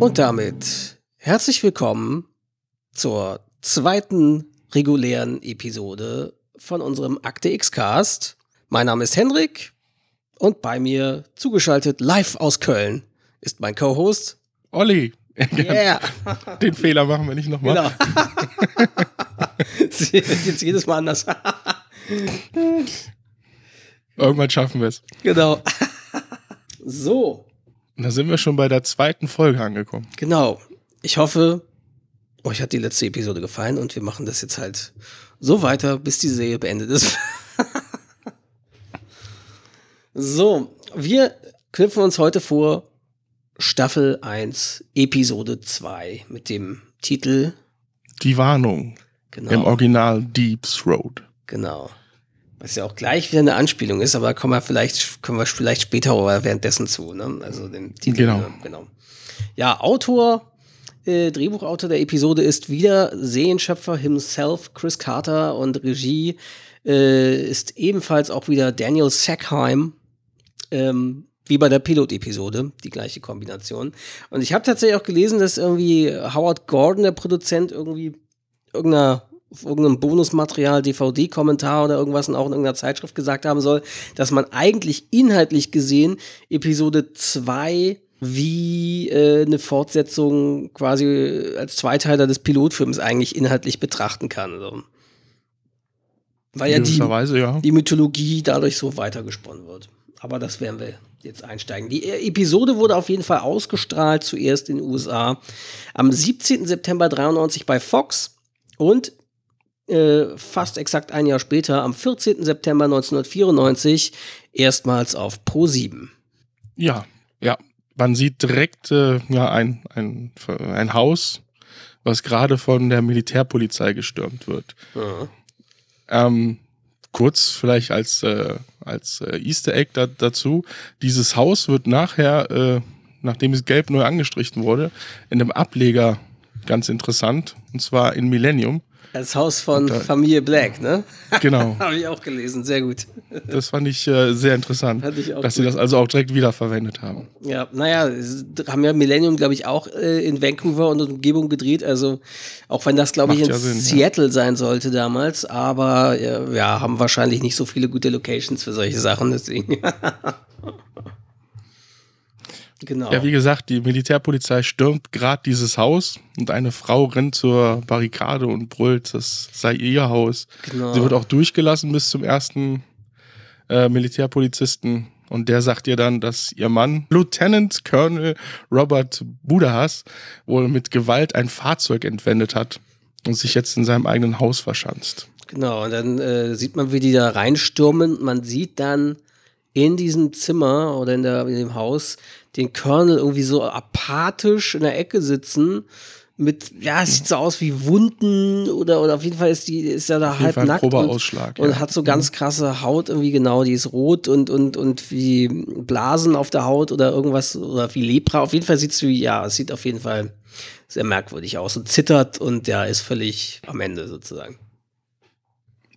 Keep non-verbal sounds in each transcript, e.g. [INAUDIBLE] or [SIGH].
Und damit herzlich willkommen zur zweiten regulären Episode von unserem Akte X Cast. Mein Name ist Henrik und bei mir zugeschaltet live aus Köln ist mein Co-Host Olli. Yeah. [LAUGHS] Den Fehler machen wir nicht nochmal. Genau. [LAUGHS] Jetzt jedes Mal anders. Irgendwann schaffen wir es. genau. So, Und da sind wir schon bei der zweiten Folge angekommen. genau. Ich hoffe, euch hat die letzte Episode gefallen und wir machen das jetzt halt so weiter, bis die Serie beendet ist. [LAUGHS] so, wir knüpfen uns heute vor Staffel 1, Episode 2 mit dem Titel, Die Warnung genau. im Original Deep Throat. Genau. Was ja auch gleich wieder eine Anspielung ist, aber da kommen wir vielleicht, kommen wir vielleicht später oder währenddessen zu, ne? Also den Titel. Genau. ne? genau. Ja, Autor, äh, Drehbuchautor der Episode ist wieder Serienschöpfer himself, Chris Carter und Regie äh, ist ebenfalls auch wieder Daniel Sackheim. Ähm, wie bei der Pilot-Episode, die gleiche Kombination. Und ich habe tatsächlich auch gelesen, dass irgendwie Howard Gordon, der Produzent, irgendwie irgendeiner auf irgendeinem Bonusmaterial, DVD-Kommentar oder irgendwas und auch in irgendeiner Zeitschrift gesagt haben soll, dass man eigentlich inhaltlich gesehen Episode 2 wie äh, eine Fortsetzung quasi als Zweiteiler des Pilotfilms eigentlich inhaltlich betrachten kann. So. Weil ja die, Gewisserweise, ja. die Mythologie dadurch so weitergesponnen wird. Aber das werden wir jetzt einsteigen. Die äh, Episode wurde auf jeden Fall ausgestrahlt, zuerst in den USA, am 17. September 93 bei Fox und äh, fast exakt ein Jahr später, am 14. September 1994, erstmals auf Pro 7. Ja, ja. Man sieht direkt äh, ja, ein, ein, ein Haus, was gerade von der Militärpolizei gestürmt wird. Ähm, kurz vielleicht als, äh, als äh, Easter Egg da, dazu. Dieses Haus wird nachher, äh, nachdem es gelb neu angestrichen wurde, in einem Ableger ganz interessant. Und zwar in Millennium. Das Haus von da- Familie Black, ne? [LAUGHS] Genau. [LAUGHS] Habe ich auch gelesen, sehr gut. [LAUGHS] Das fand ich äh, sehr interessant, Fand ich auch dass sie gut. das also auch direkt wiederverwendet haben. Ja, naja, haben ja Millennium, glaube ich, auch äh, in Vancouver und Umgebung gedreht. Also, auch wenn das, glaube ich, in ja Sinn, ja. Seattle sein sollte damals. Aber äh, ja, haben wahrscheinlich nicht so viele gute Locations für solche Sachen. Deswegen. Genau. Ja, wie gesagt, die Militärpolizei stürmt gerade dieses Haus und eine Frau rennt zur Barrikade und brüllt, das sei ihr Haus. Genau. Sie wird auch durchgelassen bis zum ersten äh, Militärpolizisten und der sagt ihr dann, dass ihr Mann, Lieutenant Colonel Robert Budahas, wohl mit Gewalt ein Fahrzeug entwendet hat und sich jetzt in seinem eigenen Haus verschanzt. Genau, und dann äh, sieht man, wie die da reinstürmen. Man sieht dann in diesem Zimmer oder in, der, in dem Haus den Colonel irgendwie so apathisch in der Ecke sitzen. Mit, ja, es sieht so aus wie Wunden oder, oder auf jeden Fall ist die, ist er da halb nackt und, Ausschlag, und ja. hat so ganz krasse Haut irgendwie genau, die ist rot und, und, und wie Blasen auf der Haut oder irgendwas oder wie Lepra. Auf jeden Fall sieht es wie, ja, es sieht auf jeden Fall sehr merkwürdig aus und zittert und ja, ist völlig am Ende sozusagen.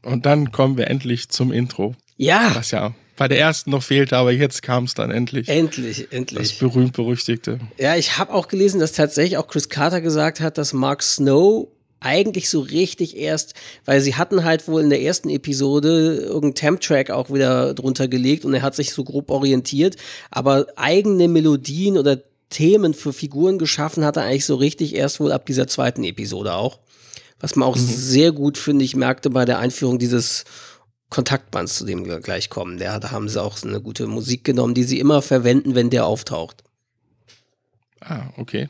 Und dann kommen wir endlich zum Intro, Ja, was ja bei der ersten noch fehlte, aber jetzt kam es dann endlich. endlich, Das endlich. berühmt-berüchtigte. Ja, ich habe auch gelesen, dass tatsächlich auch Chris Carter gesagt hat, dass Mark Snow eigentlich so richtig erst, weil sie hatten halt wohl in der ersten Episode irgendeinen Temp-Track auch wieder drunter gelegt und er hat sich so grob orientiert, aber eigene Melodien oder Themen für Figuren geschaffen hat er eigentlich so richtig erst wohl ab dieser zweiten Episode auch. Was man auch sehr gut, finde ich, merkte bei der Einführung dieses Kontaktbands, zu dem wir gleich kommen. Der, da haben sie auch so eine gute Musik genommen, die sie immer verwenden, wenn der auftaucht. Ah, okay.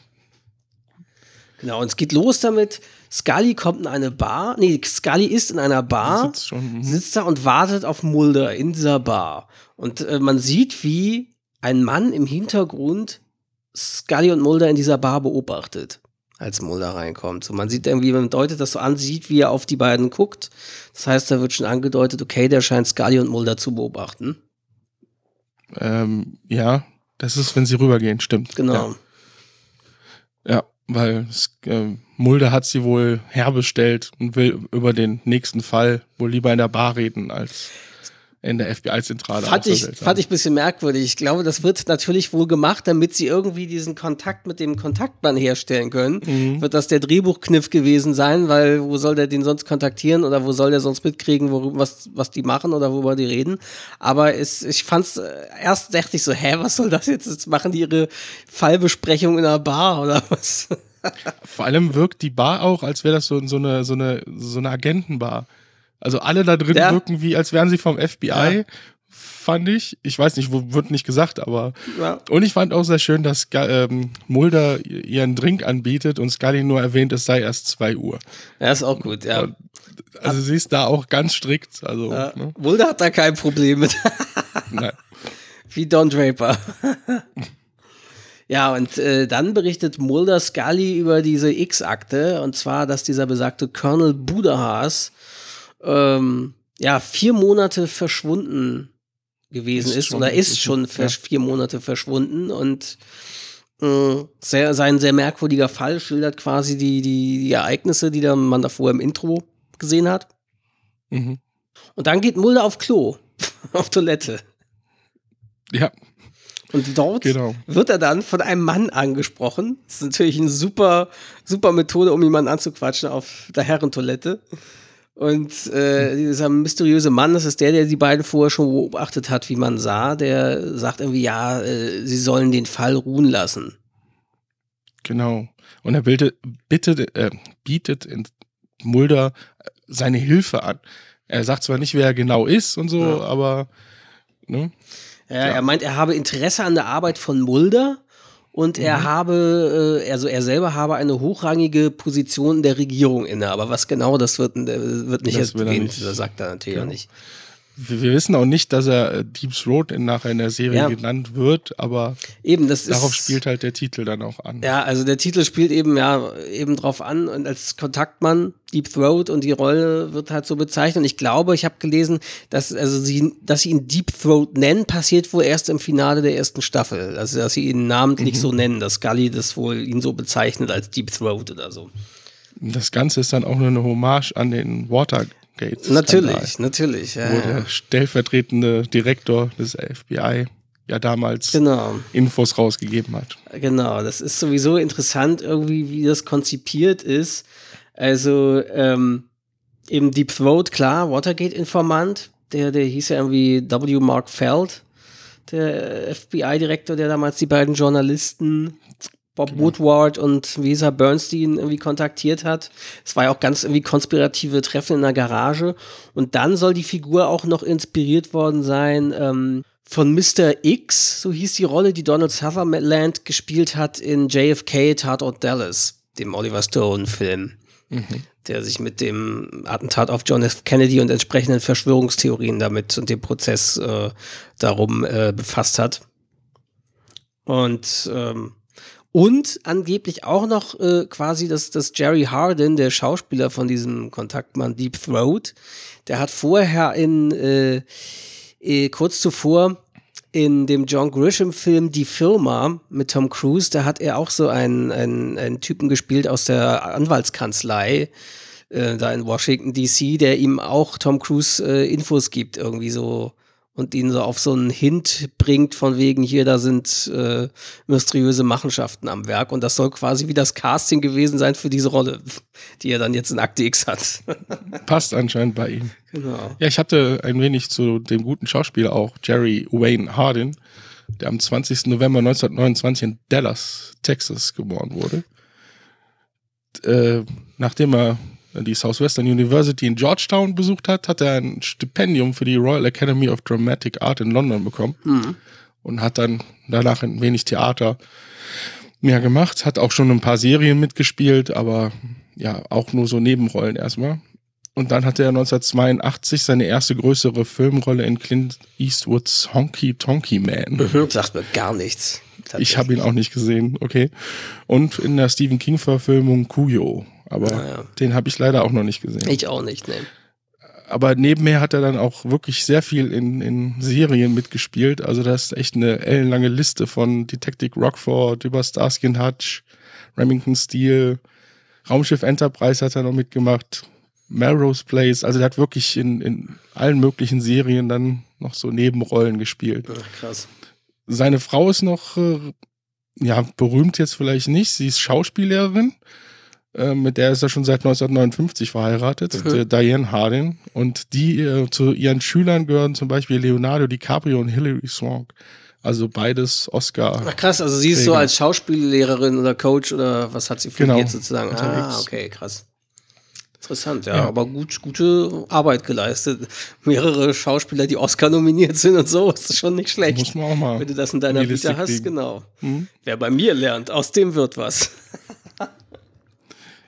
Genau, und es geht los damit. Scully kommt in eine Bar. Nee, Scully ist in einer Bar, Sitzt schon, mhm. sitzt da und wartet auf Mulder in dieser Bar. Und äh, man sieht, wie ein Mann im Hintergrund Scully und Mulder in dieser Bar beobachtet, als Mulder reinkommt. So, man sieht irgendwie, man deutet das so an, sieht, wie er auf die beiden guckt. Das heißt, da wird schon angedeutet, okay, der scheint Scully und Mulder zu beobachten. Ähm, ja, das ist, wenn sie rübergehen, stimmt. Genau. Ja, ja weil äh, Mulder hat sie wohl herbestellt und will über den nächsten Fall wohl lieber in der Bar reden, als in der FBI-Zentrale. Fand, ich, fand ich ein bisschen merkwürdig. Ich glaube, das wird natürlich wohl gemacht, damit sie irgendwie diesen Kontakt mit dem Kontaktmann herstellen können. Mhm. Wird das der Drehbuchkniff gewesen sein, weil wo soll der den sonst kontaktieren oder wo soll der sonst mitkriegen, worüber, was, was die machen oder worüber die reden. Aber es, ich fand's, äh, erst dachte ich so, hä, was soll das jetzt? Jetzt machen die ihre Fallbesprechung in einer Bar oder was? [LAUGHS] Vor allem wirkt die Bar auch, als wäre das so, so, eine, so, eine, so eine Agentenbar. Also alle da drin ja. wirken wie, als wären sie vom FBI. Ja. Fand ich. Ich weiß nicht, wo wird nicht gesagt, aber. Ja. Und ich fand auch sehr schön, dass ähm, Mulder ihren Drink anbietet und Scully nur erwähnt, es sei erst 2 Uhr. Ja, ist auch gut, ja. Also sie ist da auch ganz strikt. Also, ne? Mulder hat da kein Problem mit. [LAUGHS] Nein. Wie Don Draper. Ja, und äh, dann berichtet Mulder Scully über diese X-Akte, und zwar, dass dieser besagte Colonel Budahas ähm, ja, vier Monate verschwunden gewesen ist, ist oder ist schon ja. vier Monate verschwunden und äh, sehr, sein sehr merkwürdiger Fall schildert quasi die, die, die Ereignisse, die dann man davor im Intro gesehen hat. Mhm. Und dann geht Mulder auf Klo, [LAUGHS] auf Toilette. Ja. Und dort genau. wird er dann von einem Mann angesprochen. Das ist natürlich eine super, super Methode, um jemanden anzuquatschen auf der Herrentoilette. Und äh, dieser mysteriöse Mann, das ist der, der die beiden vorher schon beobachtet hat, wie man sah, der sagt irgendwie, ja, äh, sie sollen den Fall ruhen lassen. Genau. Und er bittet, bittet, äh, bietet Mulder seine Hilfe an. Er sagt zwar nicht, wer er genau ist und so, ja. aber ne? Ja, ja, er meint, er habe Interesse an der Arbeit von Mulder und er mhm. habe, äh, also er selber habe eine hochrangige Position der Regierung inne. Aber was genau das wird, äh, wird nicht das erwähnt, das sagt er natürlich genau. nicht wir wissen auch nicht, dass er äh, Deep Throat in nachher in der Serie ja. genannt wird, aber eben, das darauf ist, spielt halt der Titel dann auch an. Ja, also der Titel spielt eben ja eben drauf an und als Kontaktmann Deep Throat und die Rolle wird halt so bezeichnet. Und ich glaube, ich habe gelesen, dass also sie, dass sie ihn Deep Throat nennen, passiert wohl erst im Finale der ersten Staffel. Also dass sie ihn namentlich mhm. so nennen, dass Scully das wohl ihn so bezeichnet als Deep Throat oder so. Das Ganze ist dann auch nur eine Hommage an den Water Gates. Natürlich, natürlich. Ja, wo der stellvertretende Direktor des FBI ja damals genau. Infos rausgegeben hat. Genau, das ist sowieso interessant, irgendwie, wie das konzipiert ist. Also, ähm, eben Deep Throat, klar, Watergate-Informant, der, der hieß ja irgendwie W. Mark Feld, der FBI-Direktor, der damals die beiden Journalisten Bob genau. Woodward und Visa Bernstein irgendwie kontaktiert hat. Es war ja auch ganz irgendwie konspirative Treffen in der Garage. Und dann soll die Figur auch noch inspiriert worden sein ähm, von Mr. X, so hieß die Rolle, die Donald Sutherland gespielt hat in JFK Tatort Dallas, dem Oliver Stone-Film. Mhm. Der sich mit dem Attentat auf John F. Kennedy und entsprechenden Verschwörungstheorien damit und dem Prozess äh, darum äh, befasst hat. Und ähm, und angeblich auch noch äh, quasi, dass, dass Jerry Hardin, der Schauspieler von diesem Kontaktmann Deep Throat, der hat vorher in, äh, äh, kurz zuvor in dem John Grisham-Film Die Firma mit Tom Cruise, da hat er auch so einen, einen, einen Typen gespielt aus der Anwaltskanzlei äh, da in Washington DC, der ihm auch Tom Cruise äh, Infos gibt, irgendwie so und ihn so auf so einen Hint bringt, von wegen hier, da sind äh, mysteriöse Machenschaften am Werk. Und das soll quasi wie das Casting gewesen sein für diese Rolle, [LAUGHS] die er dann jetzt in Akte X hat. [LAUGHS] Passt anscheinend bei ihm. Genau. Ja, ich hatte ein wenig zu dem guten Schauspieler auch, Jerry Wayne Hardin, der am 20. November 1929 in Dallas, Texas geboren wurde. Äh, nachdem er die Southwestern University in Georgetown besucht hat, hat er ein Stipendium für die Royal Academy of Dramatic Art in London bekommen mhm. und hat dann danach ein wenig Theater mehr gemacht, hat auch schon ein paar Serien mitgespielt, aber ja, auch nur so Nebenrollen erstmal. Und dann hatte er 1982 seine erste größere Filmrolle in Clint Eastwoods Honky Tonky Man. Mhm, sagt mir gar nichts. Ich habe ihn auch nicht gesehen, okay. Und in der Stephen King-Verfilmung Kuyo aber naja. den habe ich leider auch noch nicht gesehen. Ich auch nicht, ne. Aber nebenher hat er dann auch wirklich sehr viel in, in Serien mitgespielt. Also da ist echt eine ellenlange Liste von Detective Rockford über Starsky Hutch, Remington Steel, Raumschiff Enterprise hat er noch mitgemacht, Melrose Place. Also der hat wirklich in, in allen möglichen Serien dann noch so Nebenrollen gespielt. Ach, krass. Seine Frau ist noch, äh, ja, berühmt jetzt vielleicht nicht. Sie ist Schauspielerin. Äh, mit der ist er schon seit 1959 verheiratet, Mhm. der Diane Hardin. Und die äh, zu ihren Schülern gehören zum Beispiel Leonardo DiCaprio und Hilary Swank. Also beides Oscar. Ach krass, also sie ist so als Schauspiellehrerin oder Coach oder was hat sie Genau, fungiert sozusagen? Ah, unterwegs. okay, krass. Interessant, ja, Ja. aber gut, gute Arbeit geleistet. Mehrere Schauspieler, die Oscar nominiert sind und so, [LAUGHS] ist schon nicht schlecht. Muss man auch mal. Wenn du das in deiner Vita hast, kriegen. genau. Mhm. Wer bei mir lernt, aus dem wird was.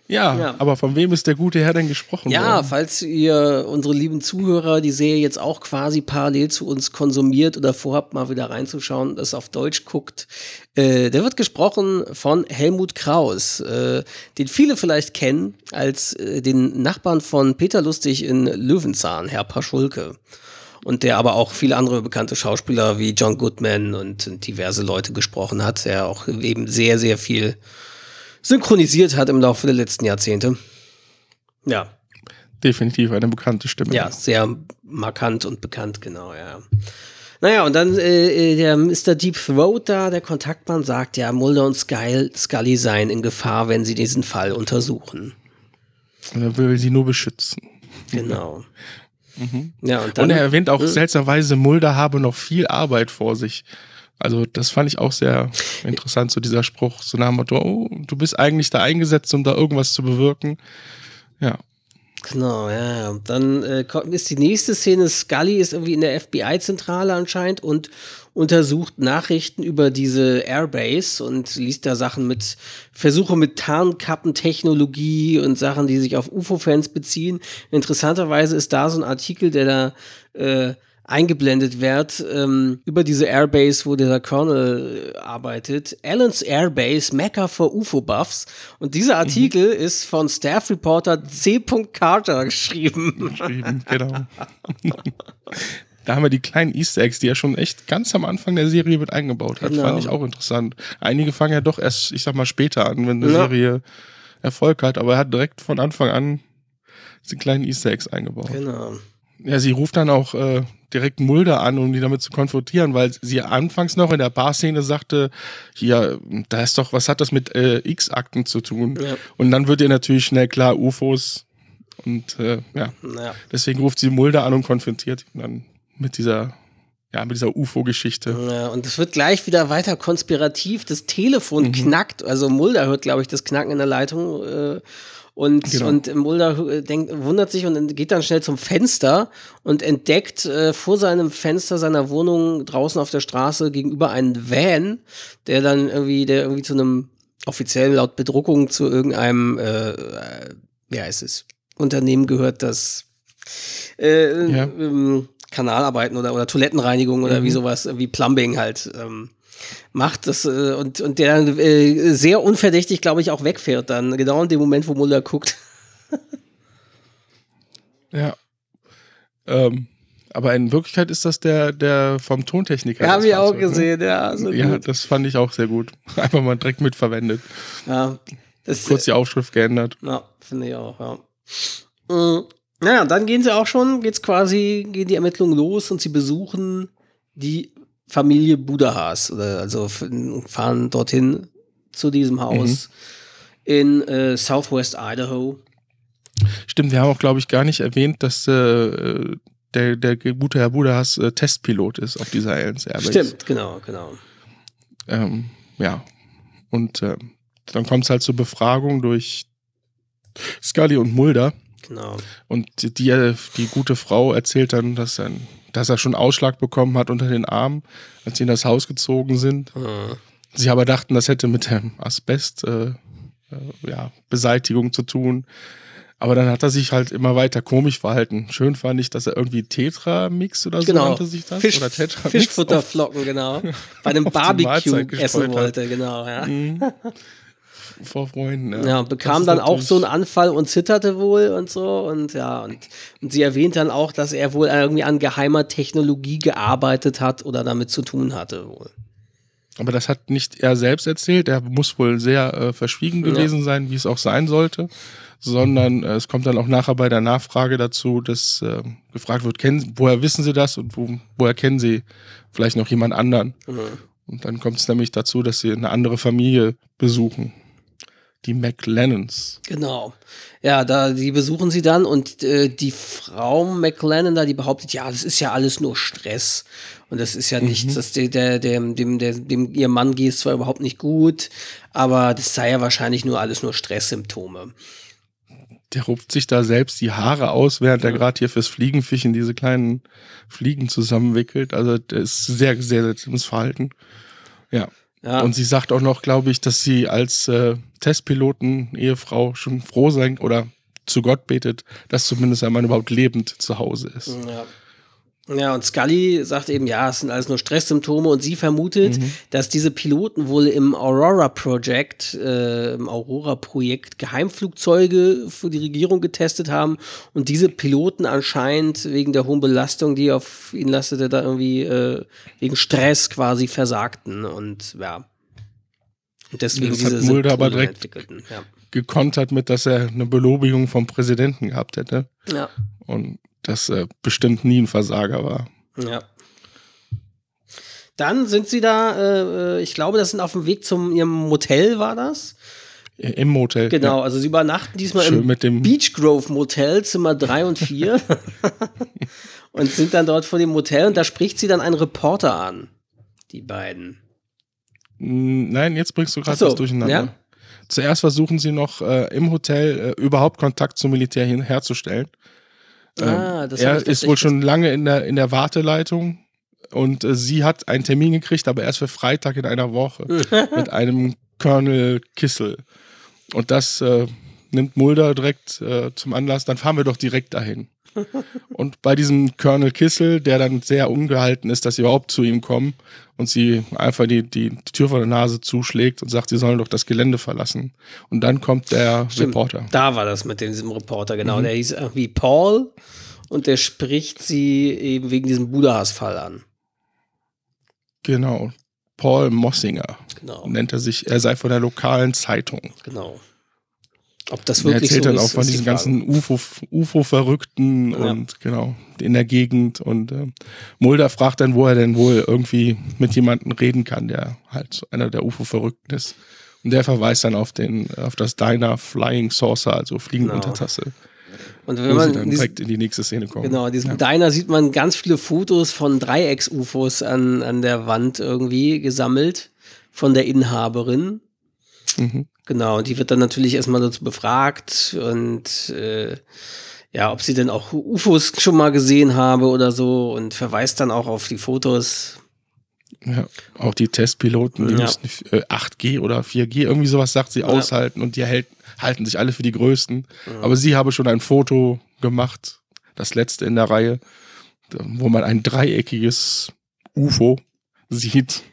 Ja, Ja. aber von wem ist der gute Herr denn gesprochen Ja, worden? falls ihr unsere lieben Zuhörer die Serie jetzt auch quasi parallel zu uns konsumiert oder vorhabt, mal wieder reinzuschauen, das auf Deutsch guckt, äh, der wird gesprochen von Helmut Kraus, äh, den viele vielleicht kennen als äh, den Nachbarn von Peter Lustig in Löwenzahn, Herr Paschulke. Und der aber auch viele andere bekannte Schauspieler wie John Goodman und diverse Leute gesprochen hat, der auch eben sehr, sehr viel synchronisiert hat im Laufe der letzten Jahrzehnte. Ja, Definitiv eine bekannte Stimme. ja, sehr markant und bekannt, genau, ja. Naja, und dann äh, äh, der Mr. Deep Throat da, der Kontaktmann, sagt ja, Mulder und Sky, Scully seien in Gefahr, wenn sie diesen Fall untersuchen. Und er will sie nur beschützen. Genau. [LAUGHS] Ja, und dann. Und er erwähnt auch Äh. seltsamerweise, Mulder habe noch viel Arbeit vor sich. Also das fand ich auch sehr interessant, so dieser Spruch, so nach dem Motto, oh, du bist eigentlich da eingesetzt, um da irgendwas zu bewirken. Ja, Genau, ja. Dann äh, ist die nächste Szene, Scully ist irgendwie in der FBI-Zentrale anscheinend und untersucht Nachrichten über diese Airbase und liest da Sachen mit, Versuche mit Tarnkappentechnologie und Sachen, die sich auf UFO-Fans beziehen. Interessanterweise ist da so ein Artikel, der da äh, eingeblendet wird ähm, über diese Airbase, wo der Colonel äh, arbeitet. Allen's Airbase, Mecca for UFO-Buffs. Und dieser Artikel ist von Staff Reporter C. Carter geschrieben. geschrieben, genau. Da haben wir die kleinen Easter Eggs, die er schon echt ganz am Anfang der Serie mit eingebaut hat. Genau. Fand ich auch interessant. Einige fangen ja doch erst, ich sag mal, später an, wenn eine Ja. Serie Erfolg hat, aber er hat direkt von Anfang an diese kleinen Easter Eggs eingebaut. Genau. Ja, sie ruft dann auch äh, direkt Mulder an, um die damit zu konfrontieren, weil sie anfangs noch in der Barszene sagte, hier, da ist doch, was hat das mit äh, X-Akten zu tun? Ja. Und dann wird ihr natürlich schnell klar, UFOs und äh, ja, Ja. deswegen ruft sie Mulder an und konfrontiert ihn dann mit dieser, ja, mit dieser UFO-Geschichte. Ja, und es wird gleich wieder weiter konspirativ. Das Mhm. Telefon knackt. Also Mulder hört, glaube ich, das Knacken in der Leitung. Äh, und, Genau. und Mulder äh, denkt, wundert sich und geht dann schnell zum Fenster und entdeckt äh, vor seinem Fenster seiner Wohnung draußen auf der Straße gegenüber einen Van, der dann irgendwie, der irgendwie zu einem offiziell laut Bedruckung zu irgendeinem, äh, äh, wie heißt es, Unternehmen gehört, das äh, Ja. ähm, Kanalarbeiten oder, oder Toilettenreinigung oder wie sowas, wie Plumbing halt ähm, macht. Das, äh, und, und der dann äh, sehr unverdächtig, glaube ich, auch wegfährt dann, genau in dem Moment, wo Mulder guckt. [LAUGHS] Ja. Ähm, aber in Wirklichkeit ist das der, der vom Tontechniker. Habe das ich auch ne? gesehen, ja. So Ja, gut. das fand ich auch sehr gut. [LAUGHS] Einfach mal direkt mitverwendet. ja. Das, Kurz die Aufschrift geändert. Ja, finde ich auch, ja. Mhm. Naja, dann gehen sie auch schon, geht's quasi, gehen die Ermittlungen los und sie besuchen die Familie Budahas, oder also fahren dorthin zu diesem Haus in äh, Southwest Idaho. Stimmt, wir haben auch, glaube ich, gar nicht erwähnt, dass äh, der, der gute Herr Budahas äh, Testpilot ist auf dieser Aliens Airbase. Stimmt, genau, genau. Ähm, ja. Und äh, dann kommt es halt zur Befragung durch Scully und Mulder. Genau. Und die, die, die gute Frau erzählt dann, dass, er, dass er schon Ausschlag bekommen hat unter den Armen, als sie in das Haus gezogen sind. Mhm. Sie aber dachten, das hätte mit dem Asbest äh, äh, ja, Beseitigung zu tun. Aber dann hat er sich halt immer weiter komisch verhalten. Schön fand ich, dass er irgendwie Tetra-Mix oder so Genau. nannte sich das. Fisch, oder Tetra-Mix auf- Fischfutterflocken, genau. [LAUGHS] Bei einem Barbecue essen wollte, genau, ja. Vor Freunden. Ja, Ja, bekam dann auch so einen Anfall und zitterte wohl und so. Und ja, und, und sie erwähnt dann auch, dass er wohl irgendwie an geheimer Technologie gearbeitet hat oder damit zu tun hatte wohl. Aber das hat nicht er selbst erzählt. Er muss wohl sehr äh, verschwiegen Ja. gewesen sein, wie es auch sein sollte. sondern äh, es kommt dann auch nachher bei der Nachfrage dazu, dass äh, gefragt wird, kennen, woher wissen Sie das und wo, woher kennen Sie vielleicht noch jemand anderen? Mhm. Und dann kommt es nämlich dazu, dass sie eine andere Familie besuchen. Die McLennans. Genau. Ja, da die besuchen sie dann und äh, die Frau McLennan da, die behauptet, ja, das ist ja alles nur Stress. Und das ist ja mhm. nichts, dass der, der, dem, dem, der, dem ihr Mann geht es zwar überhaupt nicht gut, aber das sei ja wahrscheinlich nur alles nur Stresssymptome der rupft sich da selbst die Haare aus, während er gerade hier fürs Fliegenfischen diese kleinen Fliegen zusammenwickelt. Also das ist sehr, sehr seltsames Verhalten. Ja. Ja. Und sie sagt auch noch, glaube ich, dass sie als äh, Testpiloten, Ehefrau schon froh sein oder zu Gott betet, dass zumindest einmal überhaupt lebend zu Hause ist. Ja. Ja, und Scully sagt eben, ja, es sind alles nur Stresssymptome und sie vermutet, mhm. dass diese Piloten wohl im Aurora Project, äh, im Aurora-Projekt Geheimflugzeuge für die Regierung getestet haben und diese Piloten anscheinend wegen der hohen Belastung, die auf ihn lastete, da irgendwie äh, wegen Stress quasi versagten und ja. Und deswegen das diese hat Mulder aber direkt entwickelten. Ja. gekontert mit, dass er eine Belobigung vom Präsidenten gehabt hätte. Ja. Und das äh, bestimmt nie ein Versager war. Ja. Dann sind sie da, äh, äh ich glaube, das sind auf dem Weg zum ihrem Motel, war das? Im Motel. Genau, ja. also sie übernachten diesmal Schön im Beach Grove Motel, Zimmer 3 und 4. [LAUGHS] und sind dann dort vor dem Motel und da spricht sie dann einen Reporter an. Die beiden. Nein, jetzt bringst du gerade so, was durcheinander. Ja? Zuerst versuchen sie noch äh, im Hotel äh, überhaupt Kontakt zum Militär hin herzustellen. Ah, ähm, er ist wohl schon lange in der, in der Warteleitung und äh, sie hat einen Termin gekriegt, aber erst für Freitag in einer Woche [LAUGHS] mit einem Colonel Kissel. Und das äh, nimmt Mulder direkt äh, zum Anlass, dann fahren wir doch direkt dahin. Und bei diesem Colonel Kissel, der dann sehr ungehalten ist, dass sie überhaupt zu ihm kommen und sie einfach die, die, die Tür vor der Nase zuschlägt und sagt, sie sollen doch das Gelände verlassen. Und dann kommt der Stimmt, Reporter. Da war das mit diesem Reporter, genau. Mhm. Der hieß irgendwie Paul und der spricht sie eben wegen diesem Budahas-Fall an. Genau. Paul Mossinger genau. nennt er sich. Er sei von der lokalen Zeitung. Genau. Ob das wirklich er erzählt so dann auch von diesen die ganzen UFO-Verrückten ja. und genau in der Gegend und äh, Mulder fragt dann, wo er denn wohl irgendwie mit jemandem reden kann, der halt einer der UFO-Verrückten ist. Und der verweist dann auf den auf das Diner Flying Saucer, also fliegende genau. Untertasse. Und wenn man dann direkt in die nächste Szene kommt. Genau, in diesem ja. Diner sieht man ganz viele Fotos von Dreiecks-UFOs an, an der Wand irgendwie gesammelt von der Inhaberin. Mhm. Genau, und die wird dann natürlich erstmal dazu befragt und äh, ja, ob sie denn auch UFOs schon mal gesehen habe oder so und verweist dann auch auf die Fotos. Ja, auch die Testpiloten, die ja. müssen äh, 8G oder 4G, irgendwie sowas sagt sie, ja. aushalten und die hält, halten sich alle für die Größten. Ja. Aber sie habe schon ein Foto gemacht, das letzte in der Reihe, wo man ein dreieckiges UFO sieht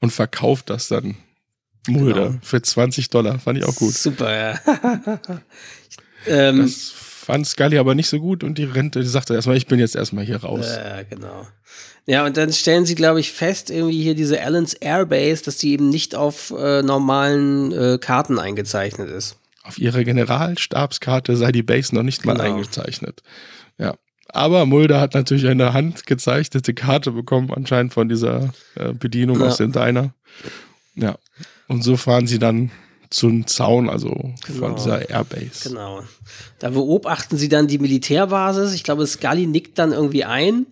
und verkauft das dann Mulder genau. für 20 Dollar. Fand ich auch gut. Super, ja. [LAUGHS] ähm, das fand Scully aber nicht so gut und die Rente, die sagte erstmal, ich bin jetzt erstmal hier raus. Ja, genau. Ja, und dann stellen sie, glaube ich, fest, irgendwie hier diese Allens Airbase, dass die eben nicht auf äh, normalen äh, Karten eingezeichnet ist. Auf ihrer Generalstabskarte sei die Base noch nicht genau. mal eingezeichnet. Ja. Aber Mulder hat natürlich eine handgezeichnete Karte bekommen, anscheinend von dieser äh, Bedienung ja. aus dem Diner. Ja. Und so fahren sie dann zum Zaun, also genau. von dieser Airbase. Genau. Da beobachten sie dann die Militärbasis. Ich glaube, Scully nickt dann irgendwie ein.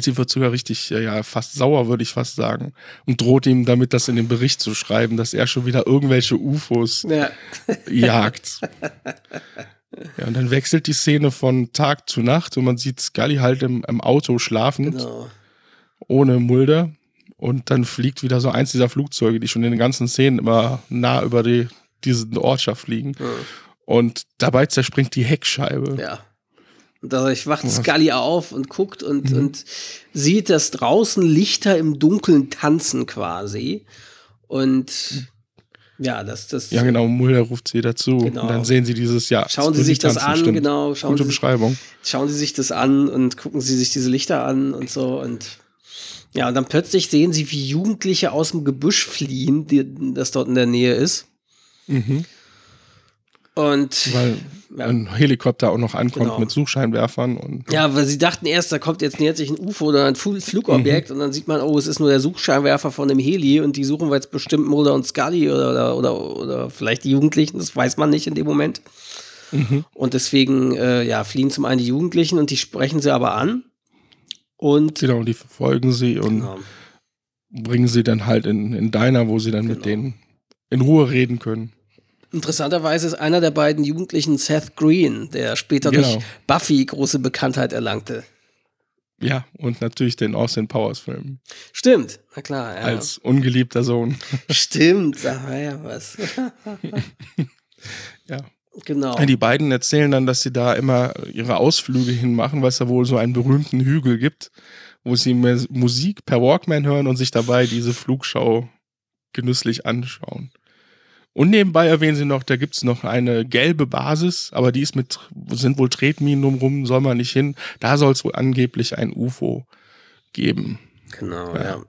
Sie wird sogar richtig, ja, fast sauer, würde ich fast sagen. Und droht ihm damit, das in den Bericht zu schreiben, dass er schon wieder irgendwelche UFOs ja. [LAUGHS] jagt. Ja, und dann wechselt die Szene von Tag zu Nacht und man sieht Scully halt im, im Auto schlafend. Genau. Ohne Mulder. Und dann fliegt wieder so eins dieser Flugzeuge, die schon in den ganzen Szenen immer nah über die, diese Ortschaft fliegen. Mhm. Und dabei zerspringt die Heckscheibe. Ja. Und dadurch wacht Scully auf und guckt und, mhm. und sieht, dass draußen Lichter im Dunkeln tanzen quasi. Und ja, das, das. Ja, genau, Mulder ruft sie dazu. Genau. Und dann sehen sie dieses, ja. Schauen Sie sich das an, stimmt. genau. Schauen Gute sie, Beschreibung. Schauen Sie sich das an und gucken Sie sich diese Lichter an und so. Und ja, und dann plötzlich sehen sie, wie Jugendliche aus dem Gebüsch fliehen, die, das dort in der Nähe ist. Mhm. Und weil ja. ein Helikopter auch noch ankommt genau. mit Suchscheinwerfern. Und, ja, weil sie dachten erst, da kommt jetzt nähert sich ein UFO oder ein Flugobjekt mhm. und dann sieht man, oh, es ist nur der Suchscheinwerfer von dem Heli und die suchen wir jetzt bestimmt Mulder und Scully oder, oder, oder, oder vielleicht die Jugendlichen, das weiß man nicht in dem Moment. Mhm. Und deswegen, äh, ja, fliehen zum einen die Jugendlichen und die sprechen sie aber an. Und genau, die verfolgen sie und genau. bringen sie dann halt in, in Diner, wo sie dann genau. mit denen in Ruhe reden können. Interessanterweise ist einer der beiden Jugendlichen Seth Green, der später genau. durch Buffy große Bekanntheit erlangte. Ja, und natürlich den Austin Powers Film. Stimmt, na klar. Ja. Als ungeliebter Sohn. Stimmt, sag mal ja was. [LAUGHS] ja. Genau. Die beiden erzählen dann, dass sie da immer ihre Ausflüge hinmachen, weil es da wohl so einen berühmten Hügel gibt, wo sie Musik per Walkman hören und sich dabei diese Flugschau genüsslich anschauen. Und nebenbei erwähnen sie noch, da gibt es noch eine gelbe Basis, aber die ist mit, sind wohl Tretminen drumrum, soll man nicht hin. Da soll es wohl angeblich ein UFO geben. Genau, ja. ja.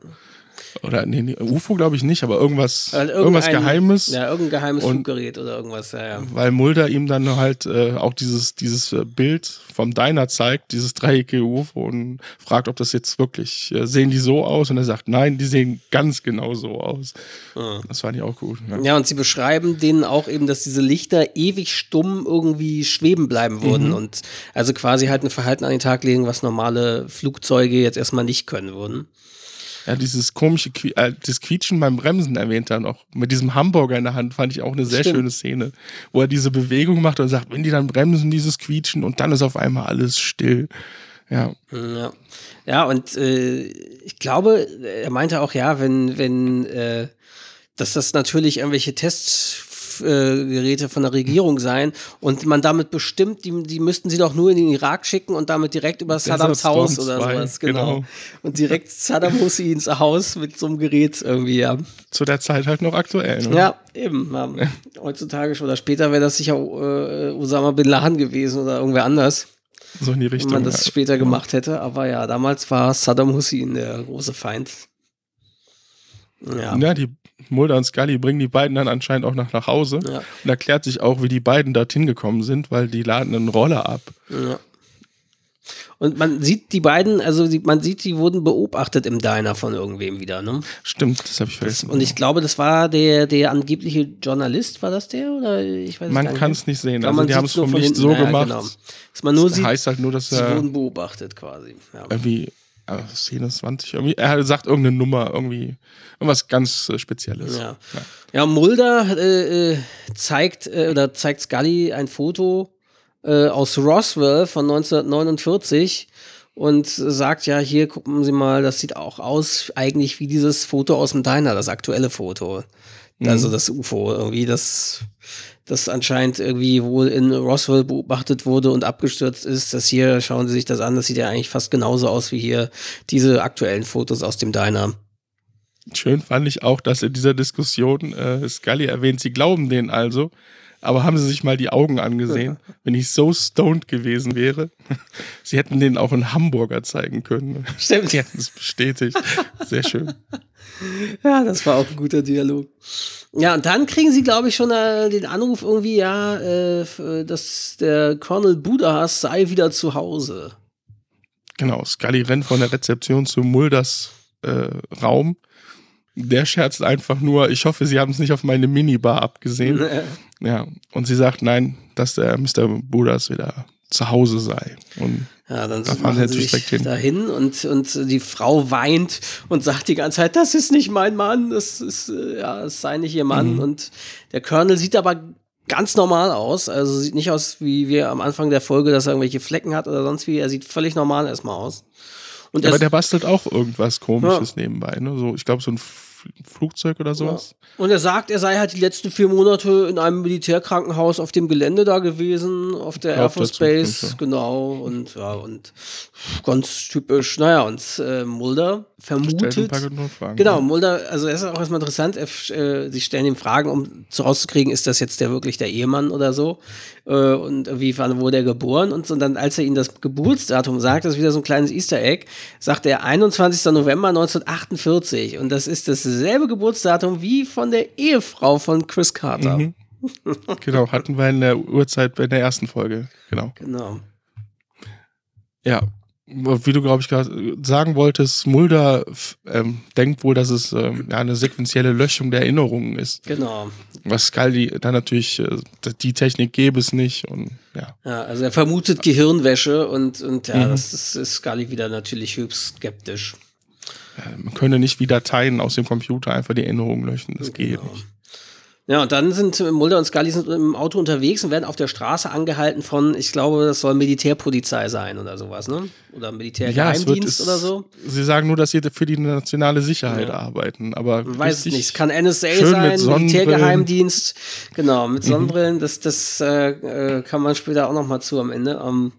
Oder nee, nee UFO glaube ich nicht, aber irgendwas, also irgendwas Geheimes. Ja, irgendein geheimes und, Fluggerät oder irgendwas, ja, ja. Weil Mulder ihm dann halt äh, auch dieses, dieses äh, Bild vom Diner zeigt, dieses dreieckige UFO und fragt, ob das jetzt wirklich, äh, sehen die so aus? Und er sagt, nein, die sehen ganz genau so aus. Mhm. Das fand ich auch gut. Ja. ja. und sie beschreiben denen auch eben, dass diese Lichter ewig stumm irgendwie schweben bleiben würden mhm. und also quasi halt ein Verhalten an den Tag legen, was normale Flugzeuge jetzt erstmal nicht können würden. Ja, dieses komische, äh, das Quietschen beim Bremsen erwähnt er noch. Mit diesem Hamburger in der Hand fand ich auch eine sehr Stimmt. schöne Szene, wo er diese Bewegung macht und sagt, wenn die dann bremsen, dieses Quietschen und dann ist auf einmal alles still. Ja. Ja, ja und äh, ich glaube, er meinte auch, ja, wenn, wenn, äh, dass das natürlich irgendwelche Tests Geräte von der Regierung sein und man damit bestimmt, die, die müssten sie doch nur in den Irak schicken und damit direkt über Saddams Haus oder sowas, genau. genau. Und direkt Saddam Husseins Haus mit so einem Gerät irgendwie, ja. Zu der Zeit halt noch aktuell, ne? Ja, eben. Ja. Heutzutage oder später wäre das sicher äh, Osama Bin Laden gewesen oder irgendwer anders. So in die Richtung. Wenn man das später gemacht hätte, aber ja, damals war Saddam Hussein der große Feind. Ja. ja, die Mulder und Scully bringen die beiden dann anscheinend auch nach, nach Hause ja. und erklärt sich auch, wie die beiden dorthin gekommen sind, weil die laden einen Roller ab. Ja. Und man sieht die beiden, also man sieht, die wurden beobachtet im Diner von irgendwem wieder, ne? Stimmt, das habe ich vergessen. und ich glaube, das war der, der angebliche Journalist, war das der? Oder ich weiß man kann es nicht sehen. Also die haben es vom Licht so naja, gemacht. Genau. Dass man nur das sieht, heißt halt nur, dass sie wurden beobachtet quasi. Ja. Irgendwie Szene 20, irgendwie, er sagt irgendeine Nummer, irgendwie, irgendwas ganz äh, Spezielles. Ja, ja. ja Mulder äh, äh, zeigt, äh, oder zeigt Scully ein Foto äh, aus Roswell von 1949 und sagt, ja, hier gucken Sie mal, das sieht auch aus eigentlich wie dieses Foto aus dem Diner, das aktuelle Foto. Mhm. Also das UFO, irgendwie, das das anscheinend irgendwie wohl in Roswell beobachtet wurde und abgestürzt ist. Das hier, schauen Sie sich das an, das sieht ja eigentlich fast genauso aus wie hier diese aktuellen Fotos aus dem Diner. Schön fand ich auch, dass in dieser Diskussion äh, Scully erwähnt, sie glauben denen also, aber haben sie sich mal die Augen angesehen, [LAUGHS] wenn ich so stoned gewesen wäre. Sie hätten denen auch einen Hamburger zeigen können. Stimmt. Sie hätten es bestätigt. Sehr schön. Ja, das war auch ein guter Dialog. Ja, und dann kriegen sie, glaube ich, schon äh, den Anruf irgendwie, ja, äh, dass der Colonel Budahas sei wieder zu Hause. Genau, Scully rennt von der Rezeption zu Mulders äh, Raum. Der scherzt einfach nur, ich hoffe, Sie haben es nicht auf meine Minibar abgesehen. ja, und sie sagt, nein, dass der Mr. Budas wieder zu Hause sei. Und ja, dann da fahren sie sich hin. dahin und, und die Frau weint und sagt die ganze Zeit, das ist nicht mein Mann, das ist, äh, ja, es sei nicht ihr Mann. Mhm. Und der Colonel sieht aber ganz normal aus, also sieht nicht aus, wie wir am Anfang der Folge, dass er irgendwelche Flecken hat oder sonst wie. Er sieht völlig normal erstmal aus. Und aber der bastelt auch irgendwas komisches ja. nebenbei, ne? So, ich glaube, so ein Flugzeug oder sowas. Ja. Und er sagt, er sei halt die letzten vier Monate in einem Militärkrankenhaus auf dem Gelände da gewesen, auf der Air Force Base, genau. Und ja, und ganz typisch, naja, und äh, Mulder vermutet. Fragen, genau, Mulder, also es ist auch erstmal interessant, er, äh, sie stellen ihm Fragen, um rauszukriegen, ist das jetzt der wirklich der Ehemann oder so? Äh, und wie wann wurde er geboren? Und, so, und dann, als er ihnen das Geburtsdatum sagt, das ist wieder so ein kleines Easter Egg, sagt er 21. November 1948. Und das ist dasselbe Geburtsdatum wie von der Ehefrau von Chris Carter. Mhm. [LAUGHS] genau, hatten wir in der Uhrzeit bei der ersten Folge. Genau. Genau. Ja, wie du, glaube ich, gerade sagen wolltest, Mulder ähm, denkt wohl, dass es ähm, ja, eine sequenzielle Löschung der Erinnerungen ist. Genau. Was Scully dann natürlich, äh, die Technik gäbe es nicht und ja. Ja, also er vermutet Gehirnwäsche und, und ja, mhm. das ist, ist Scully wieder natürlich höchst skeptisch. man könne nicht wie Dateien aus dem Computer einfach die Erinnerungen löschen, das genau. geht nicht. Ja, und dann sind Mulder und Scully sind im Auto unterwegs und werden auf der Straße angehalten von, ich glaube, das soll Militärpolizei sein oder sowas, ne? Oder Militärgeheimdienst ja, oder so. Sie sagen nur, dass sie für die nationale Sicherheit ja. arbeiten, aber. Weiß es nicht. Es kann NSA sein, Militärgeheimdienst. Genau, mit mhm. Sonnenbrillen. Mhm. Das, das äh, äh, kann man später auch noch mal zu am Ende. Um,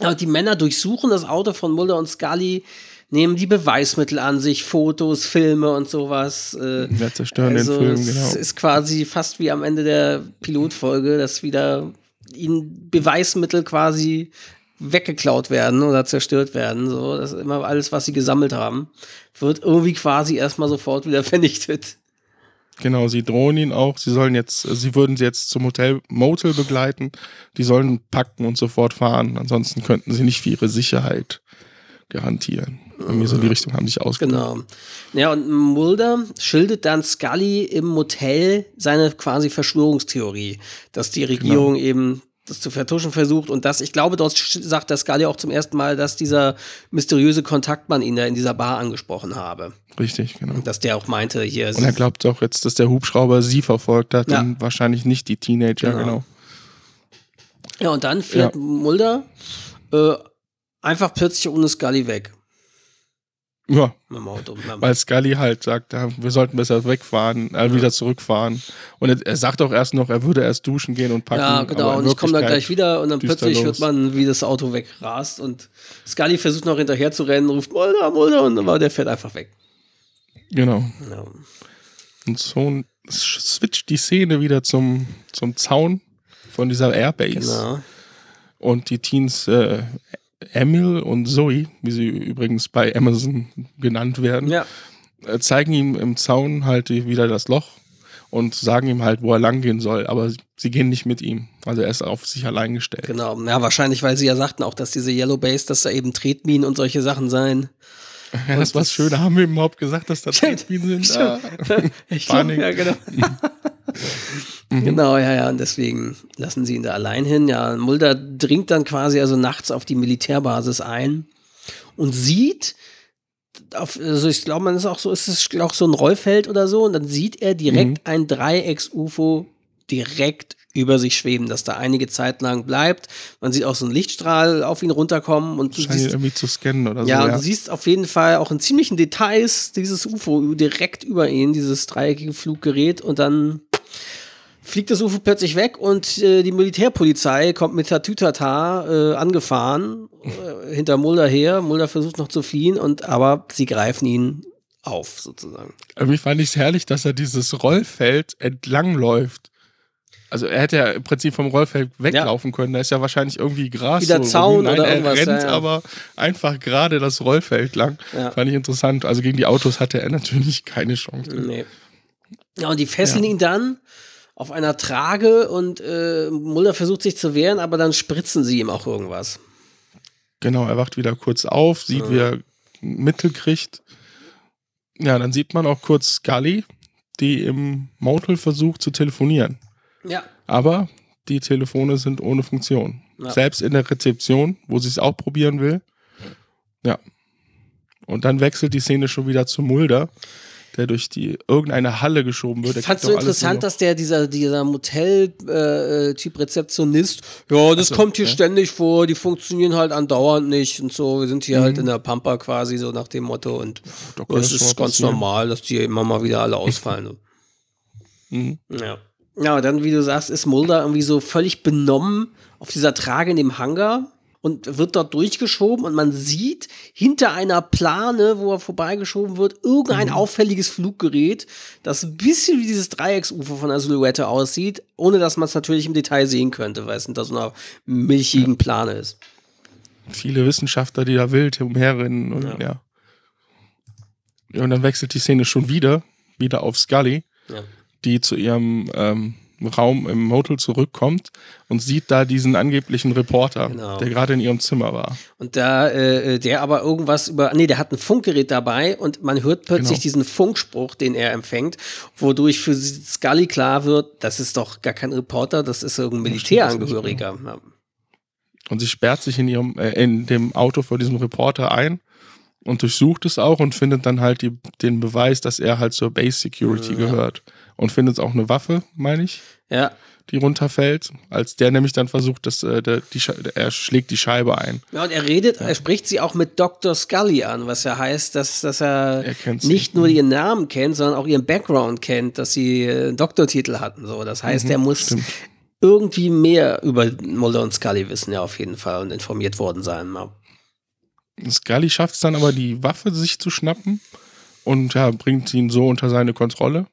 ähm, die Männer durchsuchen das Auto von Mulder und Scully nehmen die Beweismittel an sich, Fotos, Filme und sowas. Äh, ja, zerstören also den Film, genau. Es ist quasi fast wie am Ende der Pilotfolge, dass wieder ihnen Beweismittel quasi weggeklaut werden oder zerstört werden. So, das ist immer alles, was sie gesammelt haben, wird irgendwie quasi erstmal sofort wieder [LAUGHS] vernichtet. Genau, sie drohen ihn auch. Sie sollen jetzt, sie würden sie jetzt zum Hotel Motel begleiten. Die sollen packen und sofort fahren. Ansonsten könnten sie nicht für ihre Sicherheit garantieren. Irgendwie so in die Richtung haben sich ausgedacht. Genau. Ja, und Mulder schildert dann Scully im Motel seine quasi Verschwörungstheorie, dass die Regierung genau. eben das zu vertuschen versucht und das, ich glaube, dort sagt der Scully auch zum ersten Mal, dass dieser mysteriöse Kontaktmann ihn da in dieser Bar angesprochen habe. Richtig, genau. Dass der auch meinte, hier. Und er glaubt auch jetzt, dass der Hubschrauber sie verfolgt hat ja. und wahrscheinlich nicht die Teenager, genau. genau. Ja, und dann fährt ja. Mulder äh, einfach plötzlich ohne Scully weg. Ja. Mit dem Auto. Weil Scully halt sagt, wir sollten besser wegfahren, äh, ja. wieder zurückfahren. Und er, er, sagt auch erst noch, er würde erst duschen gehen und packen. Ja, genau. Und ich komme dann gleich wieder und dann plötzlich hört man, wie das Auto wegrast. Und Scully versucht noch hinterher zu rennen, ruft Mulder, Mulder und aber der fährt einfach weg. Genau. Ja. Und so switcht die Szene wieder zum, zum Zaun von dieser Airbase. Genau. Und die Teens äh, Emil und Zoe, wie sie übrigens bei Amazon genannt werden, ja. Äh, zeigen ihm im Zaun halt wieder das Loch und sagen ihm halt, wo er langgehen soll, aber sie gehen nicht mit ihm. Also er ist auf sich allein gestellt. Genau, ja, wahrscheinlich, weil sie ja sagten auch, dass diese Yellow Base, dass da eben Tretminen und solche Sachen seien. Ja, [LAUGHS] das war schön. Da haben wir überhaupt gesagt, dass da Tretminen sind. Ah. ich glaub, [LAUGHS] ja, genau. [LAUGHS] Mhm. Genau, ja, ja, und deswegen lassen sie ihn da allein hin. Ja, Mulder dringt dann quasi also nachts auf die Militärbasis ein und sieht, auf, also ich glaube, man ist auch so, ist es auch so ein Rollfeld oder so, und dann sieht er direkt mhm. ein Dreiecks-UFO direkt über sich schweben, das da einige Zeit lang bleibt. Man sieht auch so einen Lichtstrahl auf ihn runterkommen und du siehst irgendwie zu scannen oder ja, so. Ja, du siehst auf jeden Fall auch in ziemlichen Details dieses UFO direkt über ihn, dieses dreieckige Fluggerät und dann fliegt das UFO plötzlich weg und äh, die Militärpolizei kommt mit Tatütata äh, angefahren, äh, hinter Mulder her. Mulder versucht noch zu fliehen, und, aber sie greifen ihn auf, sozusagen. Irgendwie fand ich es herrlich, dass er dieses Rollfeld entlangläuft. Also er hätte ja im Prinzip vom Rollfeld weglaufen ja. können. Da ist ja wahrscheinlich irgendwie Gras. Wieder so Zaun Nein, oder irgendwas. Er rennt ja, ja. aber einfach gerade das Rollfeld lang. Fand ich interessant. Also gegen die Autos hatte er natürlich keine Chance. Nee. Ja, und die fesseln ihn dann auf einer Trage und äh, Mulder versucht sich zu wehren, aber dann spritzen sie ihm auch irgendwas. Genau, er wacht wieder kurz auf, sieht, ja. wie er Mittel kriegt. Ja, dann sieht man auch kurz Scully, die im Motel versucht zu telefonieren. Ja. Aber die Telefone sind ohne Funktion. Ja. Selbst in der Rezeption, wo sie es auch probieren will. Ja. Und dann wechselt die Szene schon wieder zu Mulder, der durch die irgendeine Halle geschoben wird. Ich fand so interessant, dass der dieser dieser Motel-Typ äh, Rezeptionist, ja, das so, kommt hier ja. ständig vor, die funktionieren halt andauernd nicht und so. Wir sind hier halt mhm. halt in der Pampa quasi so nach dem Motto und ja, das ist ganz normal, dass die immer mal wieder alle [LAUGHS] ausfallen. mhm. Ja. Ja, dann, wie du sagst, ist Mulder irgendwie so völlig benommen auf dieser Trage in dem Hangar und wird dort durchgeschoben und man sieht hinter einer Plane, wo er vorbeigeschoben wird, irgendein mhm. auffälliges Fluggerät, das ein bisschen wie dieses Dreiecksufer von der Silhouette aussieht, ohne dass man es natürlich im Detail sehen könnte, weil es hinter so einer milchigen ja. Plane ist. Viele Wissenschaftler, die da wild umherrennen und ja. ja. ja. Und dann wechselt die Szene schon wieder, wieder auf Scully, ja. die zu ihrem ähm, Raum im Motel zurückkommt und sieht da diesen angeblichen Reporter, Genau. der gerade in ihrem Zimmer war. Und da, äh, der aber irgendwas über, nee, der hat ein Funkgerät dabei und man hört plötzlich Genau. diesen Funkspruch, den er empfängt, wodurch für Scully klar wird, das ist doch gar kein Reporter, das ist irgendein Ja, nicht, Militärangehöriger. Ja. Und sie sperrt sich in ihrem, äh, in dem Auto vor diesem Reporter ein und durchsucht es auch und findet dann halt die, den Beweis, dass er halt zur Base Security gehört. Und findet auch eine Waffe, meine ich, ja, die runterfällt, als der nämlich dann versucht, dass äh, der, die, Sche- er schlägt die Scheibe ein. Ja, und er redet, er spricht sie auch mit Dr. Scully an, was ja heißt, dass, dass er, Er nicht nur ihren Namen kennt, sondern auch ihren Background kennt, dass sie äh, einen Doktortitel hatten. So. Das heißt, er muss stimmt. irgendwie mehr über Mulder und Scully wissen, ja, auf jeden Fall und informiert worden sein. Ja. Scully schafft es dann aber, die Waffe sich zu schnappen und ja, bringt ihn so unter seine Kontrolle.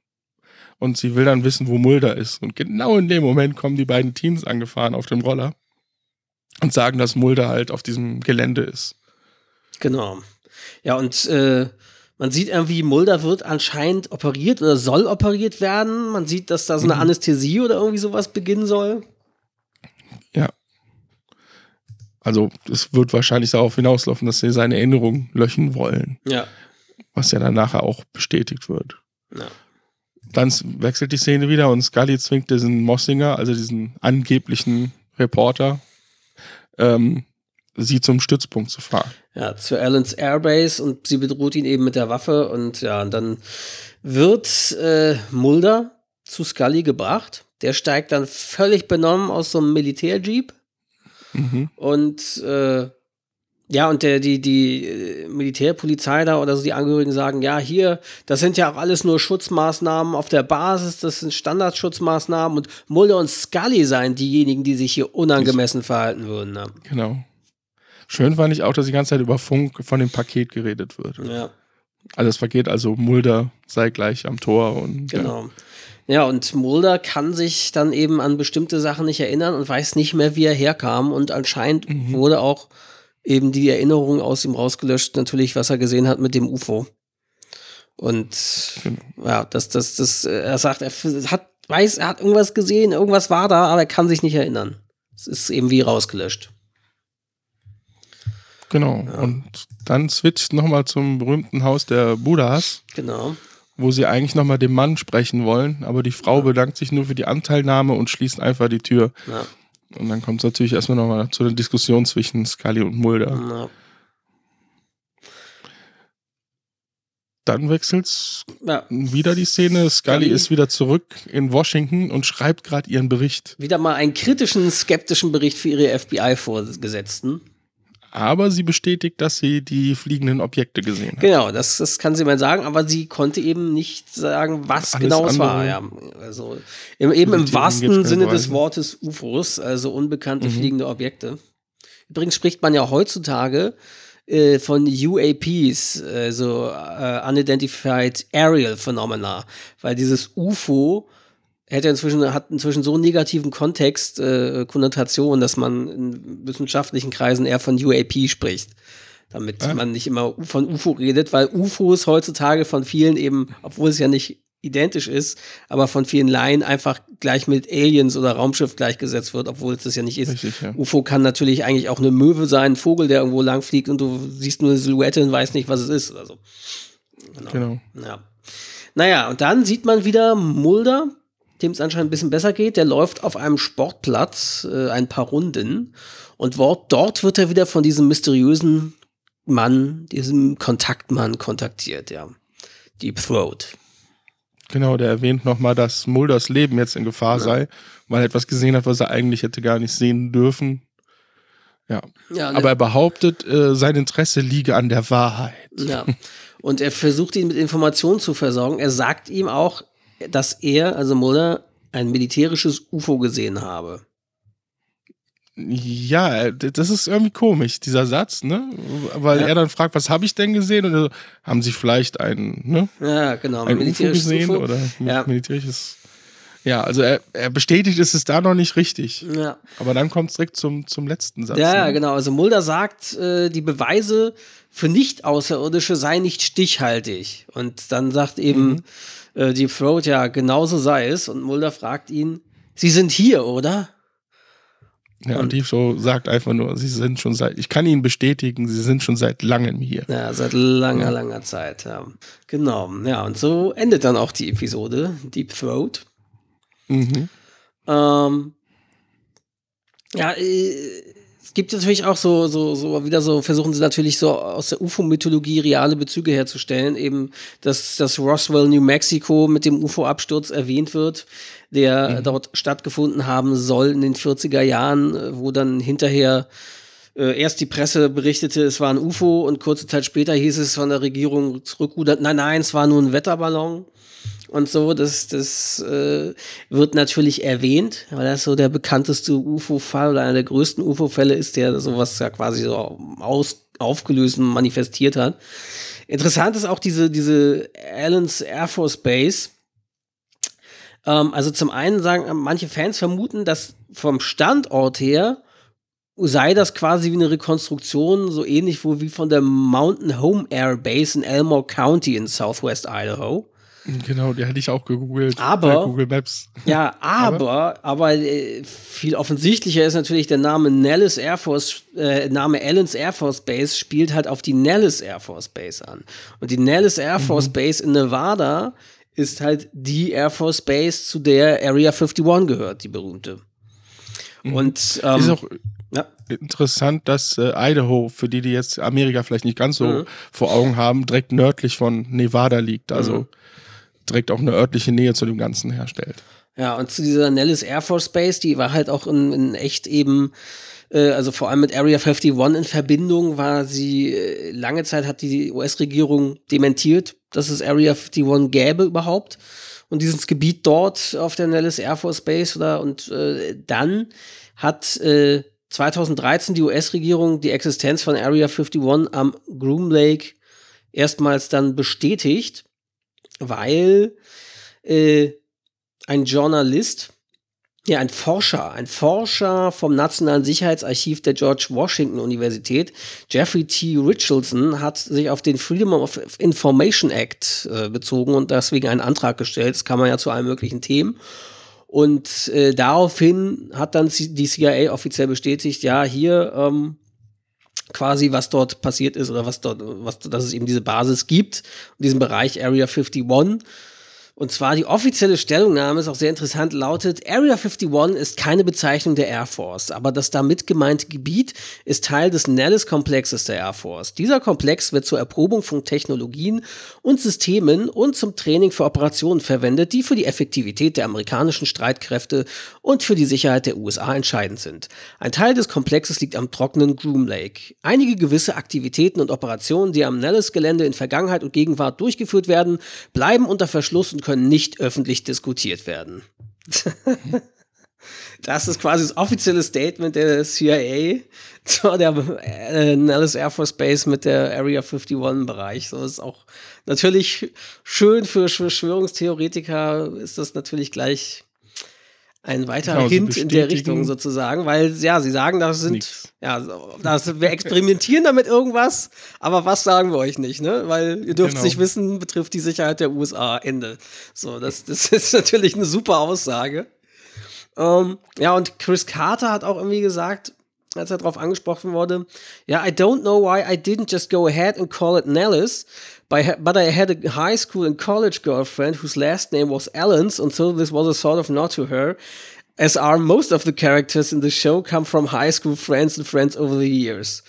Und sie will dann wissen, wo Mulder ist. Und genau in dem Moment kommen die beiden Teens angefahren auf dem Roller und sagen, dass Mulder halt auf diesem Gelände ist. Genau. Ja, und äh, man sieht irgendwie, Mulder wird anscheinend operiert oder soll operiert werden. Man sieht, dass da so eine Anästhesie oder irgendwie sowas beginnen soll. Ja. Also es wird wahrscheinlich darauf hinauslaufen, dass sie seine Erinnerung löschen wollen, Ja. was ja dann nachher auch bestätigt wird. ja. Dann wechselt die Szene wieder und Scully zwingt diesen Mossinger, also diesen angeblichen Reporter, ähm, sie zum Stützpunkt zu fahren. Ja, zu Allens Airbase und sie bedroht ihn eben mit der Waffe und ja, und dann wird äh, Mulder zu Scully gebracht. Der steigt dann völlig benommen aus so einem Militärjeep Mhm. und äh, ja, und der, die, die äh, Militärpolizei da oder so, die Angehörigen sagen, ja, hier, das sind ja auch alles nur Schutzmaßnahmen auf der Basis, das sind Standardschutzmaßnahmen und Mulder und Scully seien diejenigen, die sich hier unangemessen verhalten würden. Ne? Genau. Schön fand ich auch, dass die ganze Zeit über Funk von dem Paket geredet wird. Ja. Also das Paket, also Mulder sei gleich am Tor und Genau. Ja, und Mulder kann sich dann eben an bestimmte Sachen nicht erinnern und weiß nicht mehr, wie er herkam. Und anscheinend wurde auch eben die Erinnerung aus ihm rausgelöscht, natürlich, was er gesehen hat mit dem UFO. Und ja, das, das, das, er sagt, er hat, weiß, er hat irgendwas gesehen, irgendwas war da, aber er kann sich nicht erinnern. Es ist eben wie rausgelöscht. Genau. Und dann switcht nochmal zum berühmten Haus der Buddhas, Genau. wo sie eigentlich nochmal dem Mann sprechen wollen, aber die Frau bedankt sich nur für die Anteilnahme und schließt einfach die Tür. Ja, Und dann kommt es natürlich erstmal nochmal zu der Diskussion zwischen Scully und Mulder. ja. Dann wechselt's ja. wieder die Szene. Scully Scully. ist wieder zurück in Washington und schreibt gerade ihren Bericht. Wieder mal einen kritischen, skeptischen Bericht für ihre FBI-Vorgesetzten. Aber sie bestätigt, dass sie die fliegenden Objekte gesehen hat. Genau, das, das kann sie mal sagen, aber sie konnte eben nicht sagen, was Alles genau es war. Ja, also im, eben im wahrsten Sinne des. Wortes UFOs, also unbekannte Mhm. fliegende Objekte. Übrigens spricht man ja heutzutage äh, von UAPs, also äh, Unidentified Aerial Phenomena, weil dieses UFO hätte inzwischen, hat inzwischen so einen negativen Kontext, äh, Konnotation, dass man in wissenschaftlichen Kreisen eher von UAP spricht. Damit Ah. man nicht immer von UFO redet, weil UFOs heutzutage von vielen eben, obwohl es ja nicht identisch ist, aber von vielen Laien einfach gleich mit Aliens oder Raumschiff gleichgesetzt wird, obwohl es das ja nicht ist. Richtig, ja. UFO kann natürlich eigentlich auch eine Möwe sein, ein Vogel, der irgendwo lang fliegt und du siehst nur eine Silhouette und weißt nicht, was es ist. Also, Genau. ja. Naja, und dann sieht man wieder Mulder, dem es anscheinend ein bisschen besser geht. Der läuft auf einem Sportplatz äh, ein paar Runden und dort, wird er wieder von diesem mysteriösen Mann, diesem Kontaktmann kontaktiert, ja. Deep Throat. Genau, der erwähnt nochmal, dass Mulders Leben jetzt in Gefahr sei, weil er etwas gesehen hat, was er eigentlich hätte gar nicht sehen dürfen. Ja. Ja, Aber er behauptet, äh, sein Interesse liege an der Wahrheit. Ja. Und er versucht ihn mit Informationen zu versorgen. Er sagt ihm auch, dass er, also Mulder, ein militärisches UFO gesehen habe. Ja, das ist irgendwie komisch, dieser Satz, ne? Weil Ja. er dann fragt, was habe ich denn gesehen? Und so, haben Sie vielleicht ein, ne? Ja, genau. ein UFO gesehen oder Ja. militärisches? Ja, also er, er bestätigt, es ist da noch nicht richtig. Ja. Aber dann kommt es direkt zum, zum letzten Satz. Ja, ne? genau. Also Mulder sagt, äh, die Beweise für Nicht-Außerirdische seien nicht stichhaltig. Und dann sagt eben Mhm. Äh, Deep Throat, ja, genauso sei es. Und Mulder fragt ihn, Sie sind hier, oder? Ja, und, und die so sagt einfach nur, sie sind schon seit, ich kann Ihnen bestätigen, sie sind schon seit langem hier. Ja, seit langer, ja. langer Zeit, ja. Genau, ja, und so endet dann auch die Episode, Deep Throat. Mhm. Ähm, ja, äh, es gibt natürlich auch so, so, so, wieder so, versuchen sie natürlich so aus der UFO-Mythologie reale Bezüge herzustellen. Eben, dass, dass Roswell, New Mexico mit dem UFO-Absturz erwähnt wird, der mhm. dort stattgefunden haben soll in den 40er Jahren, wo dann hinterher äh, erst die Presse berichtete, es war ein UFO und kurze Zeit später hieß es von der Regierung zurückrudert, nein, nein, es war nur ein Wetterballon und so. Das, das äh, wird natürlich erwähnt, weil das so der bekannteste UFO-Fall oder einer der größten UFO-Fälle ist, der sowas ja quasi so aus, aufgelöst und manifestiert hat. Interessant ist auch diese, diese Allens Air Force Base. Ähm, also zum einen sagen manche Fans vermuten, dass vom Standort her sei das quasi wie eine Rekonstruktion, so ähnlich wie von der Mountain Home Air Base in Elmore County in Southwest Idaho. Genau, die hätte ich auch gegoogelt. Aber Google Maps. Ja, aber, aber, aber äh, viel offensichtlicher ist natürlich der Name Nellis Air Force, äh, Name Allens Air Force Base spielt halt auf die Nellis Air Force Base an. Und die Nellis Air mhm. Force mhm. Base in Nevada ist halt die Air Force Base, zu der Area 51 gehört, die berühmte. Mhm. Und ähm, ist auch ja. interessant, dass äh, Idaho, für die, die jetzt Amerika vielleicht nicht ganz so mhm. vor Augen haben, direkt nördlich von Nevada liegt. Also mhm direkt auch eine örtliche Nähe zu dem Ganzen herstellt. Ja, und zu dieser Nellis Air Force Base, die war halt auch in, in echt eben, äh, also vor allem mit Area 51 in Verbindung, war sie, äh, lange Zeit hat die US-Regierung dementiert, dass es Area 51 gäbe überhaupt. Und dieses Gebiet dort auf der Nellis Air Force Base oder und äh, dann hat äh, 2013 die US-Regierung die Existenz von Area 51 am Groom Lake erstmals dann bestätigt weil äh, ein Journalist, ja, ein Forscher, ein Forscher vom Nationalen Sicherheitsarchiv der George Washington Universität, Jeffrey T. Richardson, hat sich auf den Freedom of Information Act äh, bezogen und deswegen einen Antrag gestellt. Das kann man ja zu allen möglichen Themen. Und äh, daraufhin hat dann die CIA offiziell bestätigt, ja, hier ähm, quasi, was dort passiert ist oder was dort, was, dass es eben diese Basis gibt, diesen Bereich Area 51 und zwar die offizielle Stellungnahme ist auch sehr interessant, lautet, Area 51 ist keine Bezeichnung der Air Force, aber das damit gemeinte Gebiet ist Teil des Nellis-Komplexes der Air Force. Dieser Komplex wird zur Erprobung von Technologien und Systemen und zum Training für Operationen verwendet, die für die Effektivität der amerikanischen Streitkräfte und für die Sicherheit der USA entscheidend sind. Ein Teil des Komplexes liegt am trockenen Groom Lake. Einige gewisse Aktivitäten und Operationen, die am Nellis-Gelände in Vergangenheit und Gegenwart durchgeführt werden, bleiben unter Verschluss und können nicht öffentlich diskutiert werden. [LAUGHS] das ist quasi das offizielle Statement der CIA zu der äh, Nellis Air Force Base mit der Area 51 Bereich. So ist auch natürlich schön für Verschwörungstheoretiker ist das natürlich gleich ein weiterer genau, Hint in der Richtung sozusagen, weil ja, sie sagen, das sind nix. ja, das, wir experimentieren damit irgendwas, aber was sagen wir euch nicht, ne? Weil ihr dürft genau. nicht wissen, betrifft die Sicherheit der USA. Ende. So, das, das [LAUGHS] ist natürlich eine super Aussage. Ähm, ja, und Chris Carter hat auch irgendwie gesagt, als er darauf angesprochen wurde, ja, I don't know why I didn't just go ahead and call it Nellis, but I had a high school and college girlfriend whose last name was Allens, and so this was a sort of nod to her, as are most of the characters in the show come from high school friends and friends over the years.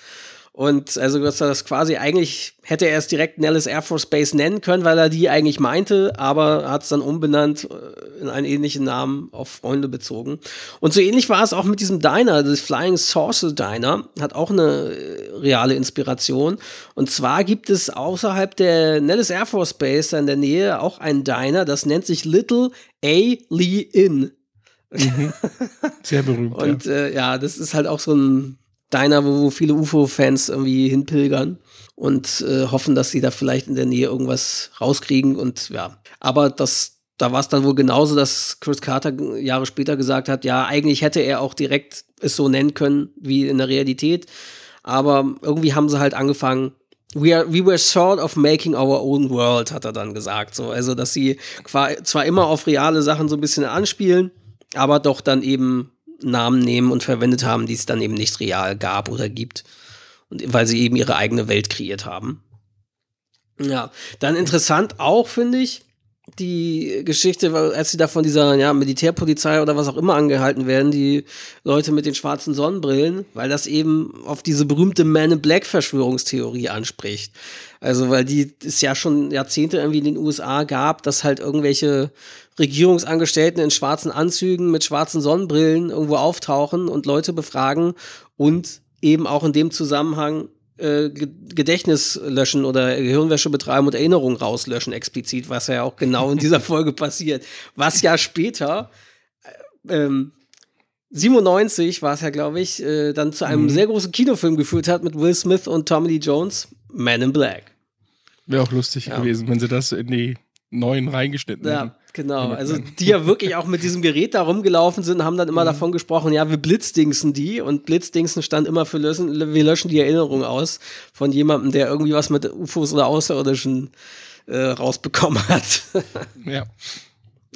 Und also dass er das quasi eigentlich hätte er es direkt Nellis Air Force Base nennen können, weil er die eigentlich meinte, aber hat es dann umbenannt äh, in einen ähnlichen Namen auf Freunde bezogen. Und so ähnlich war es auch mit diesem Diner, das Flying Saucer Diner, hat auch eine äh, reale Inspiration. Und zwar gibt es außerhalb der Nellis Air Force Base in der Nähe auch einen Diner, das nennt sich Little A. Lee Inn. Mhm. [LAUGHS] Sehr berühmt. Und ja. Äh, ja, das ist halt auch so ein Diner, wo, wo viele UFO-Fans irgendwie hinpilgern und äh, hoffen, dass sie da vielleicht in der Nähe irgendwas rauskriegen und ja. Aber das, da war es dann wohl genauso, dass Chris Carter Jahre später gesagt hat, ja, eigentlich hätte er auch direkt es so nennen können wie in der Realität. Aber irgendwie haben sie halt angefangen, we, are, we were sort of making our own world, hat er dann gesagt. So, also, dass sie zwar immer auf reale Sachen so ein bisschen anspielen, aber doch dann eben Namen nehmen und verwendet haben, die es dann eben nicht real gab oder gibt. Und weil sie eben ihre eigene Welt kreiert haben. Ja, dann interessant auch, finde ich, die Geschichte, als sie da von dieser ja, Militärpolizei oder was auch immer angehalten werden, die Leute mit den schwarzen Sonnenbrillen, weil das eben auf diese berühmte Man in Black Verschwörungstheorie anspricht. Also, weil die es ja schon Jahrzehnte irgendwie in den USA gab, dass halt irgendwelche Regierungsangestellten in schwarzen Anzügen mit schwarzen Sonnenbrillen irgendwo auftauchen und Leute befragen und eben auch in dem Zusammenhang äh, Gedächtnis löschen oder Gehirnwäsche betreiben und Erinnerungen rauslöschen explizit, was ja auch genau in dieser [LAUGHS] Folge passiert. Was ja später, äh, ähm, 97 war es ja, glaube ich, äh, dann zu einem mhm. sehr großen Kinofilm geführt hat mit Will Smith und Tommy Lee Jones, Man in Black. Wäre auch lustig ja. gewesen, wenn sie das in die neuen reingeschnitten ja. hätten. Genau, also die ja wirklich auch mit diesem Gerät da rumgelaufen sind, haben dann immer mhm. davon gesprochen, ja, wir blitzdingsen die und blitzdingsen stand immer für lösen, wir löschen die Erinnerung aus von jemandem, der irgendwie was mit UFOs oder Außerirdischen äh, rausbekommen hat. [LAUGHS] ja.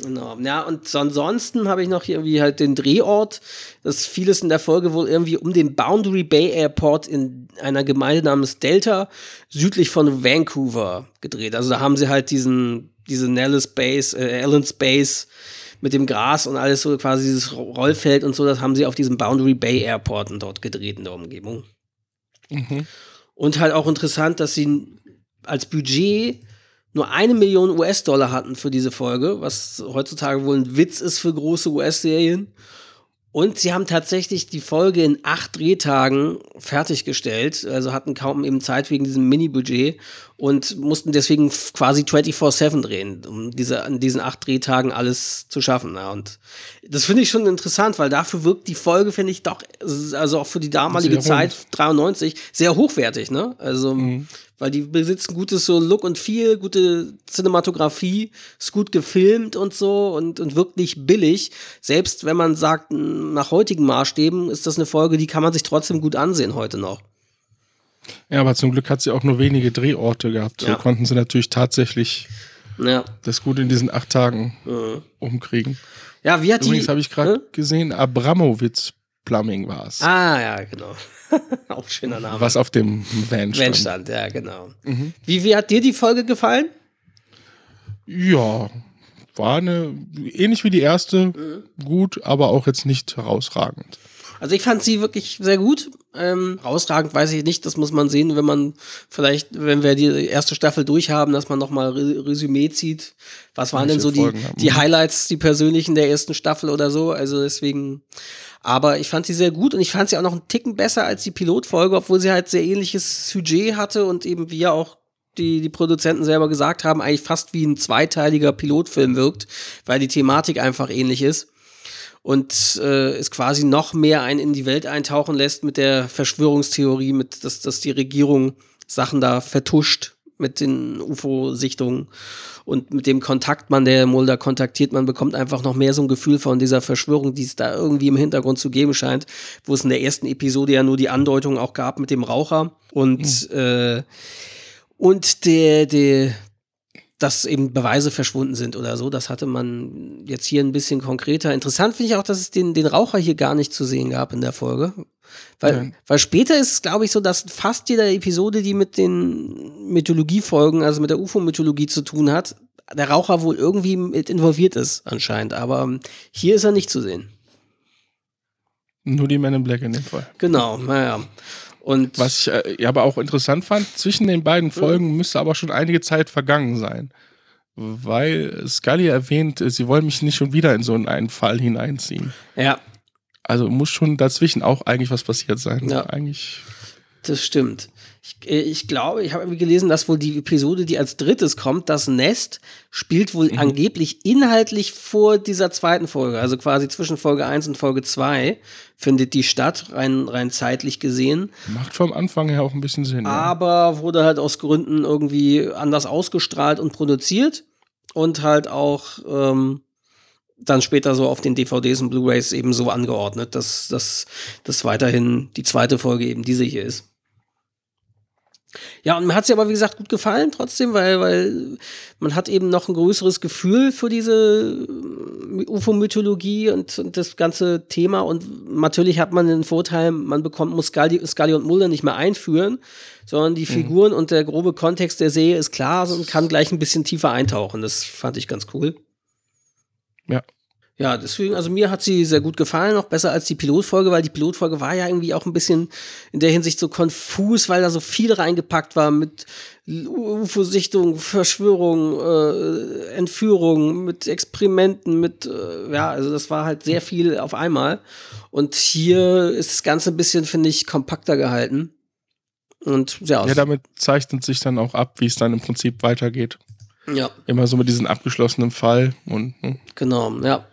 Genau. Ja, und ansonsten habe ich noch hier irgendwie halt den Drehort. Das vieles in der Folge wohl irgendwie um den Boundary Bay Airport in einer Gemeinde namens Delta südlich von Vancouver gedreht. Also da haben sie halt diesen diese Nellis Base, äh, Allen's Base mit dem Gras und alles so, quasi dieses Rollfeld und so, das haben sie auf diesem Boundary Bay Airport dort gedreht in der Umgebung. Mhm. Und halt auch interessant, dass sie als Budget nur eine Million US-Dollar hatten für diese Folge, was heutzutage wohl ein Witz ist für große US-Serien. Und sie haben tatsächlich die Folge in acht Drehtagen fertiggestellt, also hatten kaum eben Zeit wegen diesem Mini-Budget und mussten deswegen quasi 24-7 drehen, um diese, an diesen acht Drehtagen alles zu schaffen. Ja. Und das finde ich schon interessant, weil dafür wirkt die Folge, finde ich, doch, also auch für die damalige Zeit, 93, sehr hochwertig, ne? Also mhm weil die besitzen gutes so Look und Feel, gute Cinematografie, ist gut gefilmt und so und, und wirkt nicht billig. Selbst wenn man sagt, nach heutigen Maßstäben ist das eine Folge, die kann man sich trotzdem gut ansehen heute noch. Ja, aber zum Glück hat sie auch nur wenige Drehorte gehabt. Ja. So konnten sie natürlich tatsächlich ja. das gut in diesen acht Tagen mhm. umkriegen. Ja, wie hat Übrigens habe ich gerade hm? gesehen, Abramowitz Plumbing war es. Ah, ja, genau. [LAUGHS] Auch schöner Name. Was auf dem Van stand. Van stand, ja, genau. Mhm. Wie, wie hat dir die Folge gefallen? Ja, war eine, ähnlich wie die erste, mhm. gut, aber auch jetzt nicht herausragend. Also ich fand sie wirklich sehr gut. Ähm, herausragend weiß ich nicht, das muss man sehen, wenn man vielleicht, wenn wir die erste Staffel durchhaben, dass man nochmal Re Resümee zieht. Was waren denn so die, die Highlights, die persönlichen der ersten Staffel oder so? Also deswegen aber ich fand sie sehr gut und ich fand sie auch noch einen Ticken besser als die Pilotfolge, obwohl sie halt sehr ähnliches Sujet hatte und eben wie ja auch die, die Produzenten selber gesagt haben, eigentlich fast wie ein zweiteiliger Pilotfilm wirkt, weil die Thematik einfach ähnlich ist und äh, es quasi noch mehr einen in die Welt eintauchen lässt mit der Verschwörungstheorie, mit dass, dass die Regierung Sachen da vertuscht mit den UFO-Sichtungen und mit dem Kontaktmann, der Mulder kontaktiert, man bekommt einfach noch mehr so ein Gefühl von dieser Verschwörung, die es da irgendwie im Hintergrund zu geben scheint, wo es in der ersten Episode ja nur die Andeutung auch gab mit dem Raucher und mhm. äh, und der, der, dass eben Beweise verschwunden sind oder so. Das hatte man jetzt hier ein bisschen konkreter. Interessant finde ich auch, dass es den, den Raucher hier gar nicht zu sehen gab in der Folge. Weil, ja. weil später ist es, glaube ich, so, dass fast jede Episode, die mit den Mythologiefolgen, also mit der UFO-Mythologie zu tun hat, der Raucher wohl irgendwie mit involviert ist, anscheinend. Aber ähm, hier ist er nicht zu sehen. Nur die Men in Black in dem Fall. Genau, naja. Und Was ich äh, aber auch interessant fand, zwischen den beiden Folgen müsste aber schon einige Zeit vergangen sein. Weil Scully erwähnt, sie wollen mich nicht schon wieder in so einen Fall hineinziehen. Ja. Also muss schon dazwischen auch eigentlich was passiert sein. Ja. Eigentlich. Das stimmt. Ich, äh, ich glaube, ich habe irgendwie gelesen, dass wohl die Episode, die als drittes kommt, das Nest, spielt wohl mhm. angeblich inhaltlich vor dieser zweiten Folge. Also quasi zwischen Folge 1 und Folge 2 findet die statt, rein, rein zeitlich gesehen. Macht vom Anfang her auch ein bisschen Sinn. Aber ja. wurde halt aus Gründen irgendwie anders ausgestrahlt und produziert. Und halt auch ähm, dann später so auf den DVDs und Blu-rays eben so angeordnet, dass das weiterhin die zweite Folge eben diese hier ist. Ja, und mir hat sie aber, wie gesagt, gut gefallen trotzdem, weil, weil man hat eben noch ein größeres Gefühl für diese äh, UFO-Mythologie und, und, das ganze Thema. Und natürlich hat man den Vorteil, man bekommt, muss Scully, Scully und Mulder nicht mehr einführen, sondern die mhm. Figuren mhm. und der grobe Kontext der Serie ist klar und kann gleich ein bisschen tiefer eintauchen. Das fand ich ganz cool. Ja, ja, deswegen, also mir hat sie sehr gut gefallen, noch besser als die Pilotfolge, weil die Pilotfolge war ja irgendwie auch ein bisschen in der Hinsicht so konfus, weil da so viel reingepackt war mit UFO-Sichtung, Verschwörung, äh, Entführung, mit Experimenten, mit, äh, ja, also das war halt sehr viel auf einmal. Und hier ist das Ganze ein bisschen, finde ich, kompakter gehalten. Und ja. Ja, damit zeichnet sich dann auch ab, wie es dann im Prinzip weitergeht. Ja. Immer so mit diesem abgeschlossenen Fall und. Hm. Genau, ja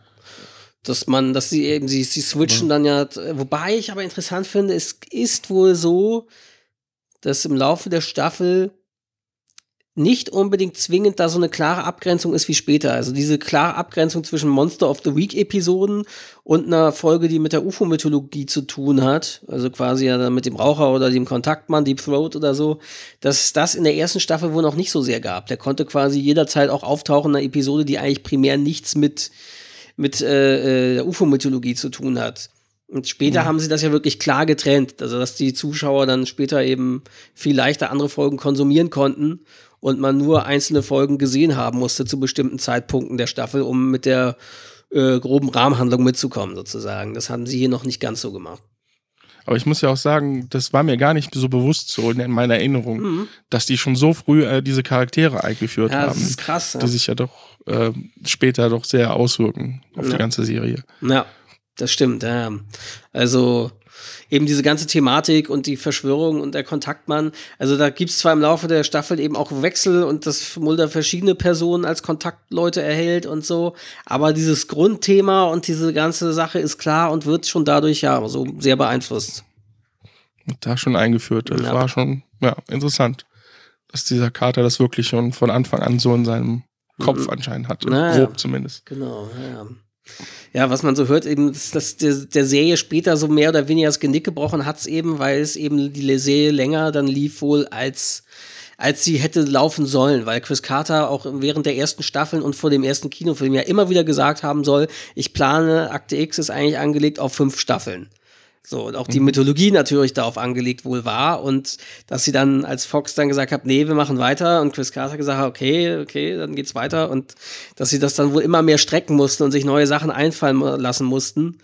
dass man, dass sie eben, sie, sie switchen dann ja, wobei ich aber interessant finde, es ist wohl so, dass im Laufe der Staffel nicht unbedingt zwingend da so eine klare Abgrenzung ist wie später. Also diese klare Abgrenzung zwischen Monster of the Week Episoden und einer Folge, die mit der UFO-Mythologie zu tun hat, also quasi ja mit dem Raucher oder dem Kontaktmann, Deep Throat oder so, dass das in der ersten Staffel wohl noch nicht so sehr gab. Der konnte quasi jederzeit auch auftauchen in einer Episode, die eigentlich primär nichts mit mit äh, äh, der UFO-Mythologie zu tun hat. Und später ja. haben sie das ja wirklich klar getrennt, also dass die Zuschauer dann später eben viel leichter andere Folgen konsumieren konnten und man nur einzelne Folgen gesehen haben musste zu bestimmten Zeitpunkten der Staffel, um mit der äh, groben Rahmenhandlung mitzukommen, sozusagen. Das haben sie hier noch nicht ganz so gemacht. Aber ich muss ja auch sagen, das war mir gar nicht so bewusst so in meiner Erinnerung, mhm. dass die schon so früh äh, diese Charaktere eingeführt ja, haben. Das ist krass. Ja. Die sich ja doch äh, später doch sehr auswirken auf ja. die ganze Serie. Ja, das stimmt. Ja. Also eben diese ganze Thematik und die Verschwörung und der Kontaktmann. Also da gibt es zwar im Laufe der Staffel eben auch Wechsel und dass Mulder verschiedene Personen als Kontaktleute erhält und so, aber dieses Grundthema und diese ganze Sache ist klar und wird schon dadurch ja so sehr beeinflusst. Da schon eingeführt. Das ja. war schon ja, interessant, dass dieser Kater das wirklich schon von Anfang an so in seinem Kopf mhm. anscheinend hatte. Naja. Grob zumindest. Genau, ja. Ja, was man so hört, eben, dass der, der Serie später so mehr oder weniger das Genick gebrochen hat es eben, weil es eben die Serie länger dann lief wohl als als sie hätte laufen sollen, weil Chris Carter auch während der ersten Staffeln und vor dem ersten Kinofilm ja immer wieder gesagt haben soll, ich plane, Akte X ist eigentlich angelegt auf fünf Staffeln. So, und auch die mhm. Mythologie natürlich darauf angelegt wohl war und dass sie dann, als Fox dann gesagt hat, nee, wir machen weiter und Chris Carter gesagt hat, okay, okay, dann geht's weiter und dass sie das dann wohl immer mehr strecken mussten und sich neue Sachen einfallen lassen mussten,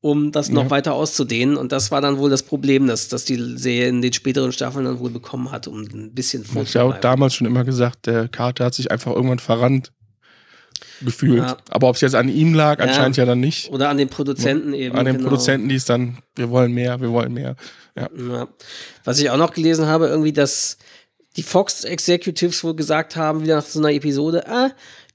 um das noch ja. weiter auszudehnen und das war dann wohl das Problem, dass, dass die Serie in den späteren Staffeln dann wohl bekommen hat, um ein bisschen. Ich habe damals schon immer gesagt, der Carter hat sich einfach irgendwann verrannt gefühlt. Ja. Aber ob es jetzt an ihm lag, ja. anscheinend ja dann nicht. Oder an den Produzenten eben. An den genau. Produzenten, die es dann, wir wollen mehr, wir wollen mehr. Ja. ja. Was ich auch noch gelesen habe, irgendwie, dass die Fox Executives wohl gesagt haben, wieder nach so einer Episode, ah,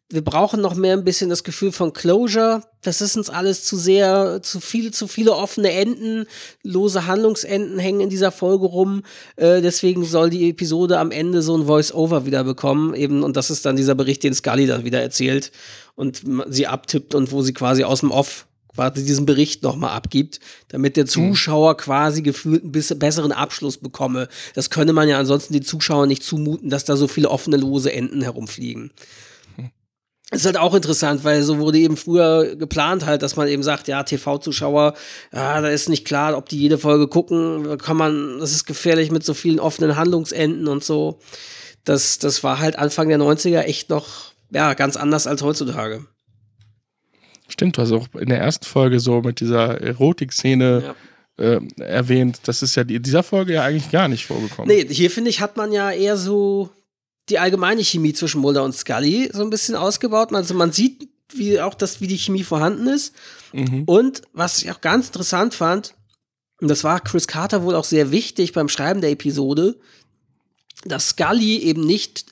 wir brauchen noch mehr ein bisschen das Gefühl von Closure. Das ist uns alles zu sehr, zu viele, zu viele offene Enden, lose Handlungsenden hängen in dieser Folge rum. Äh, deswegen soll die Episode am Ende so ein Voice-Over wieder bekommen. Eben, und das ist dann dieser Bericht, den Scully dann wieder erzählt und sie abtippt und wo sie quasi aus dem Off quasi diesen Bericht nochmal abgibt, damit der mhm. Zuschauer quasi gefühlt ein bisschen besseren Abschluss bekomme. Das könne man ja ansonsten den Zuschauern nicht zumuten, dass da so viele offene, lose Enden herumfliegen ist halt auch interessant, weil so wurde eben früher geplant halt, dass man eben sagt, ja, TV-Zuschauer, ja, da ist nicht klar, ob die jede Folge gucken, kann man, das ist gefährlich mit so vielen offenen Handlungsenden und so. Das, das war halt Anfang der 90er echt noch, ja, ganz anders als heutzutage. Stimmt, du hast auch in der ersten Folge so mit dieser Erotik-Szene ja. äh, erwähnt. Das ist ja in dieser Folge ja eigentlich gar nicht vorgekommen. Nee, hier finde ich, hat man ja eher so die allgemeine Chemie zwischen Mulder und Scully so ein bisschen ausgebaut. Also man sieht wie auch das, wie die Chemie vorhanden ist. Mhm. Und was ich auch ganz interessant fand, und das war Chris Carter wohl auch sehr wichtig beim Schreiben der Episode, dass Scully eben nicht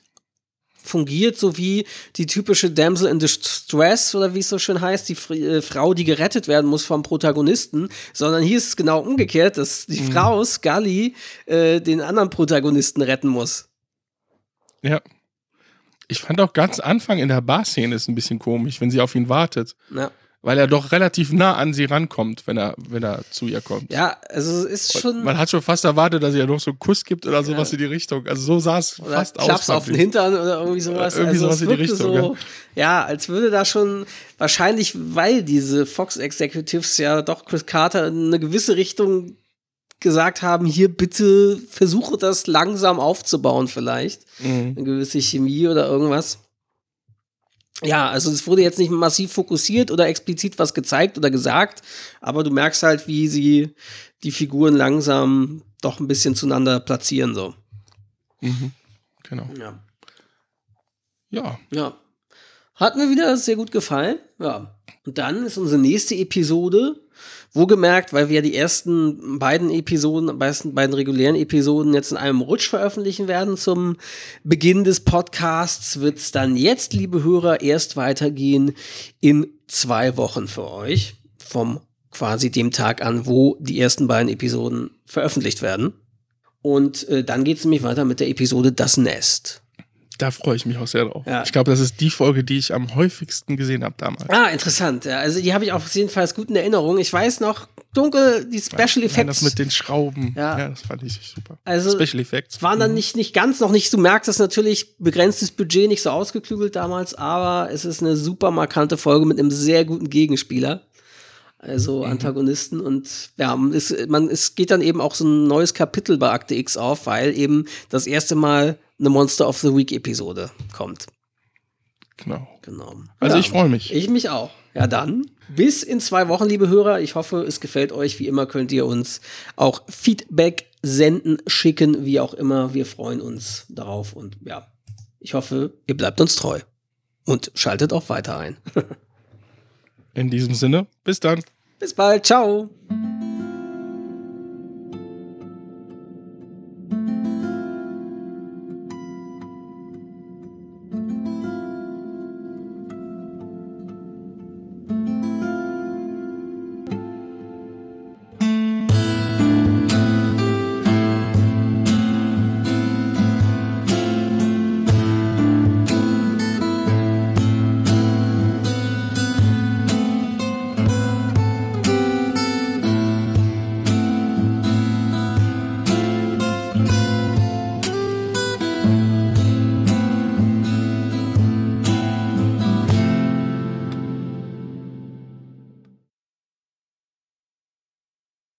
fungiert, so wie die typische Damsel in Distress oder wie es so schön heißt, die äh, Frau, die gerettet werden muss vom Protagonisten, sondern hier ist es genau umgekehrt, dass die mhm. Frau Scully äh, den anderen Protagonisten retten muss. Ja. Ich fand auch ganz Anfang in der Bar-Szene ist ein bisschen komisch, wenn sie auf ihn wartet. Ja. weil er doch relativ nah an sie rankommt, wenn er, wenn er zu ihr kommt. Ja, also es ist schon. Man hat schon fast erwartet, dass er noch so einen Kuss gibt oder sowas ja. in die Richtung. Also so sah es fast aus. Klaps auf den Hintern oder irgendwie sowas. Irgendwie also sowas in die Richtung. So, ja. ja, als würde da schon wahrscheinlich, weil diese Fox Executives ja doch Chris Carter in eine gewisse Richtung gesagt haben, hier bitte versuche das langsam aufzubauen vielleicht. Mhm. Eine gewisse Chemie oder irgendwas. Ja, also es wurde jetzt nicht massiv fokussiert oder explizit was gezeigt oder gesagt, aber du merkst halt, wie sie die Figuren langsam doch ein bisschen zueinander platzieren so. Mhm. Genau. Ja. Ja. Ja. Hat mir wieder sehr gut gefallen. Ja. Und dann ist unsere nächste Episode wo gemerkt, weil wir die ersten beiden Episoden, beiden, beiden regulären Episoden jetzt in einem Rutsch veröffentlichen werden zum Beginn des Podcasts, wird es dann jetzt, liebe Hörer, erst weitergehen in zwei Wochen für euch. Vom quasi dem Tag an, wo die ersten beiden Episoden veröffentlicht werden. Und äh, dann geht es nämlich weiter mit der Episode Das Nest. Da freue ich mich auch sehr drauf. Ja. Ich glaube, das ist die Folge, die ich am häufigsten gesehen habe damals. Ah, interessant. Ja, also die habe ich auch auf jeden Fall gut in Erinnerung. Ich weiß noch dunkel die Special Effects. Nein, das mit den Schrauben. Ja. ja, das fand ich super. Also Special Effects waren dann mhm. nicht nicht ganz noch nicht. Du merkst das natürlich begrenztes Budget, nicht so ausgeklügelt damals, aber es ist eine super markante Folge mit einem sehr guten Gegenspieler also mhm. Antagonisten. Und ja, es, man, es geht dann eben auch so ein neues Kapitel bei Akte X auf, weil eben das erste Mal eine Monster of the Week Episode kommt. Genau. genau. Also ja, ich freue mich. Ich mich auch. Ja, dann bis in zwei Wochen, liebe Hörer. Ich hoffe, es gefällt euch. Wie immer könnt ihr uns auch Feedback senden, schicken, wie auch immer. Wir freuen uns darauf und ja, ich hoffe, ihr bleibt uns treu und schaltet auch weiter ein. [LAUGHS] in diesem Sinne, bis dann. Bis bald. Ciao.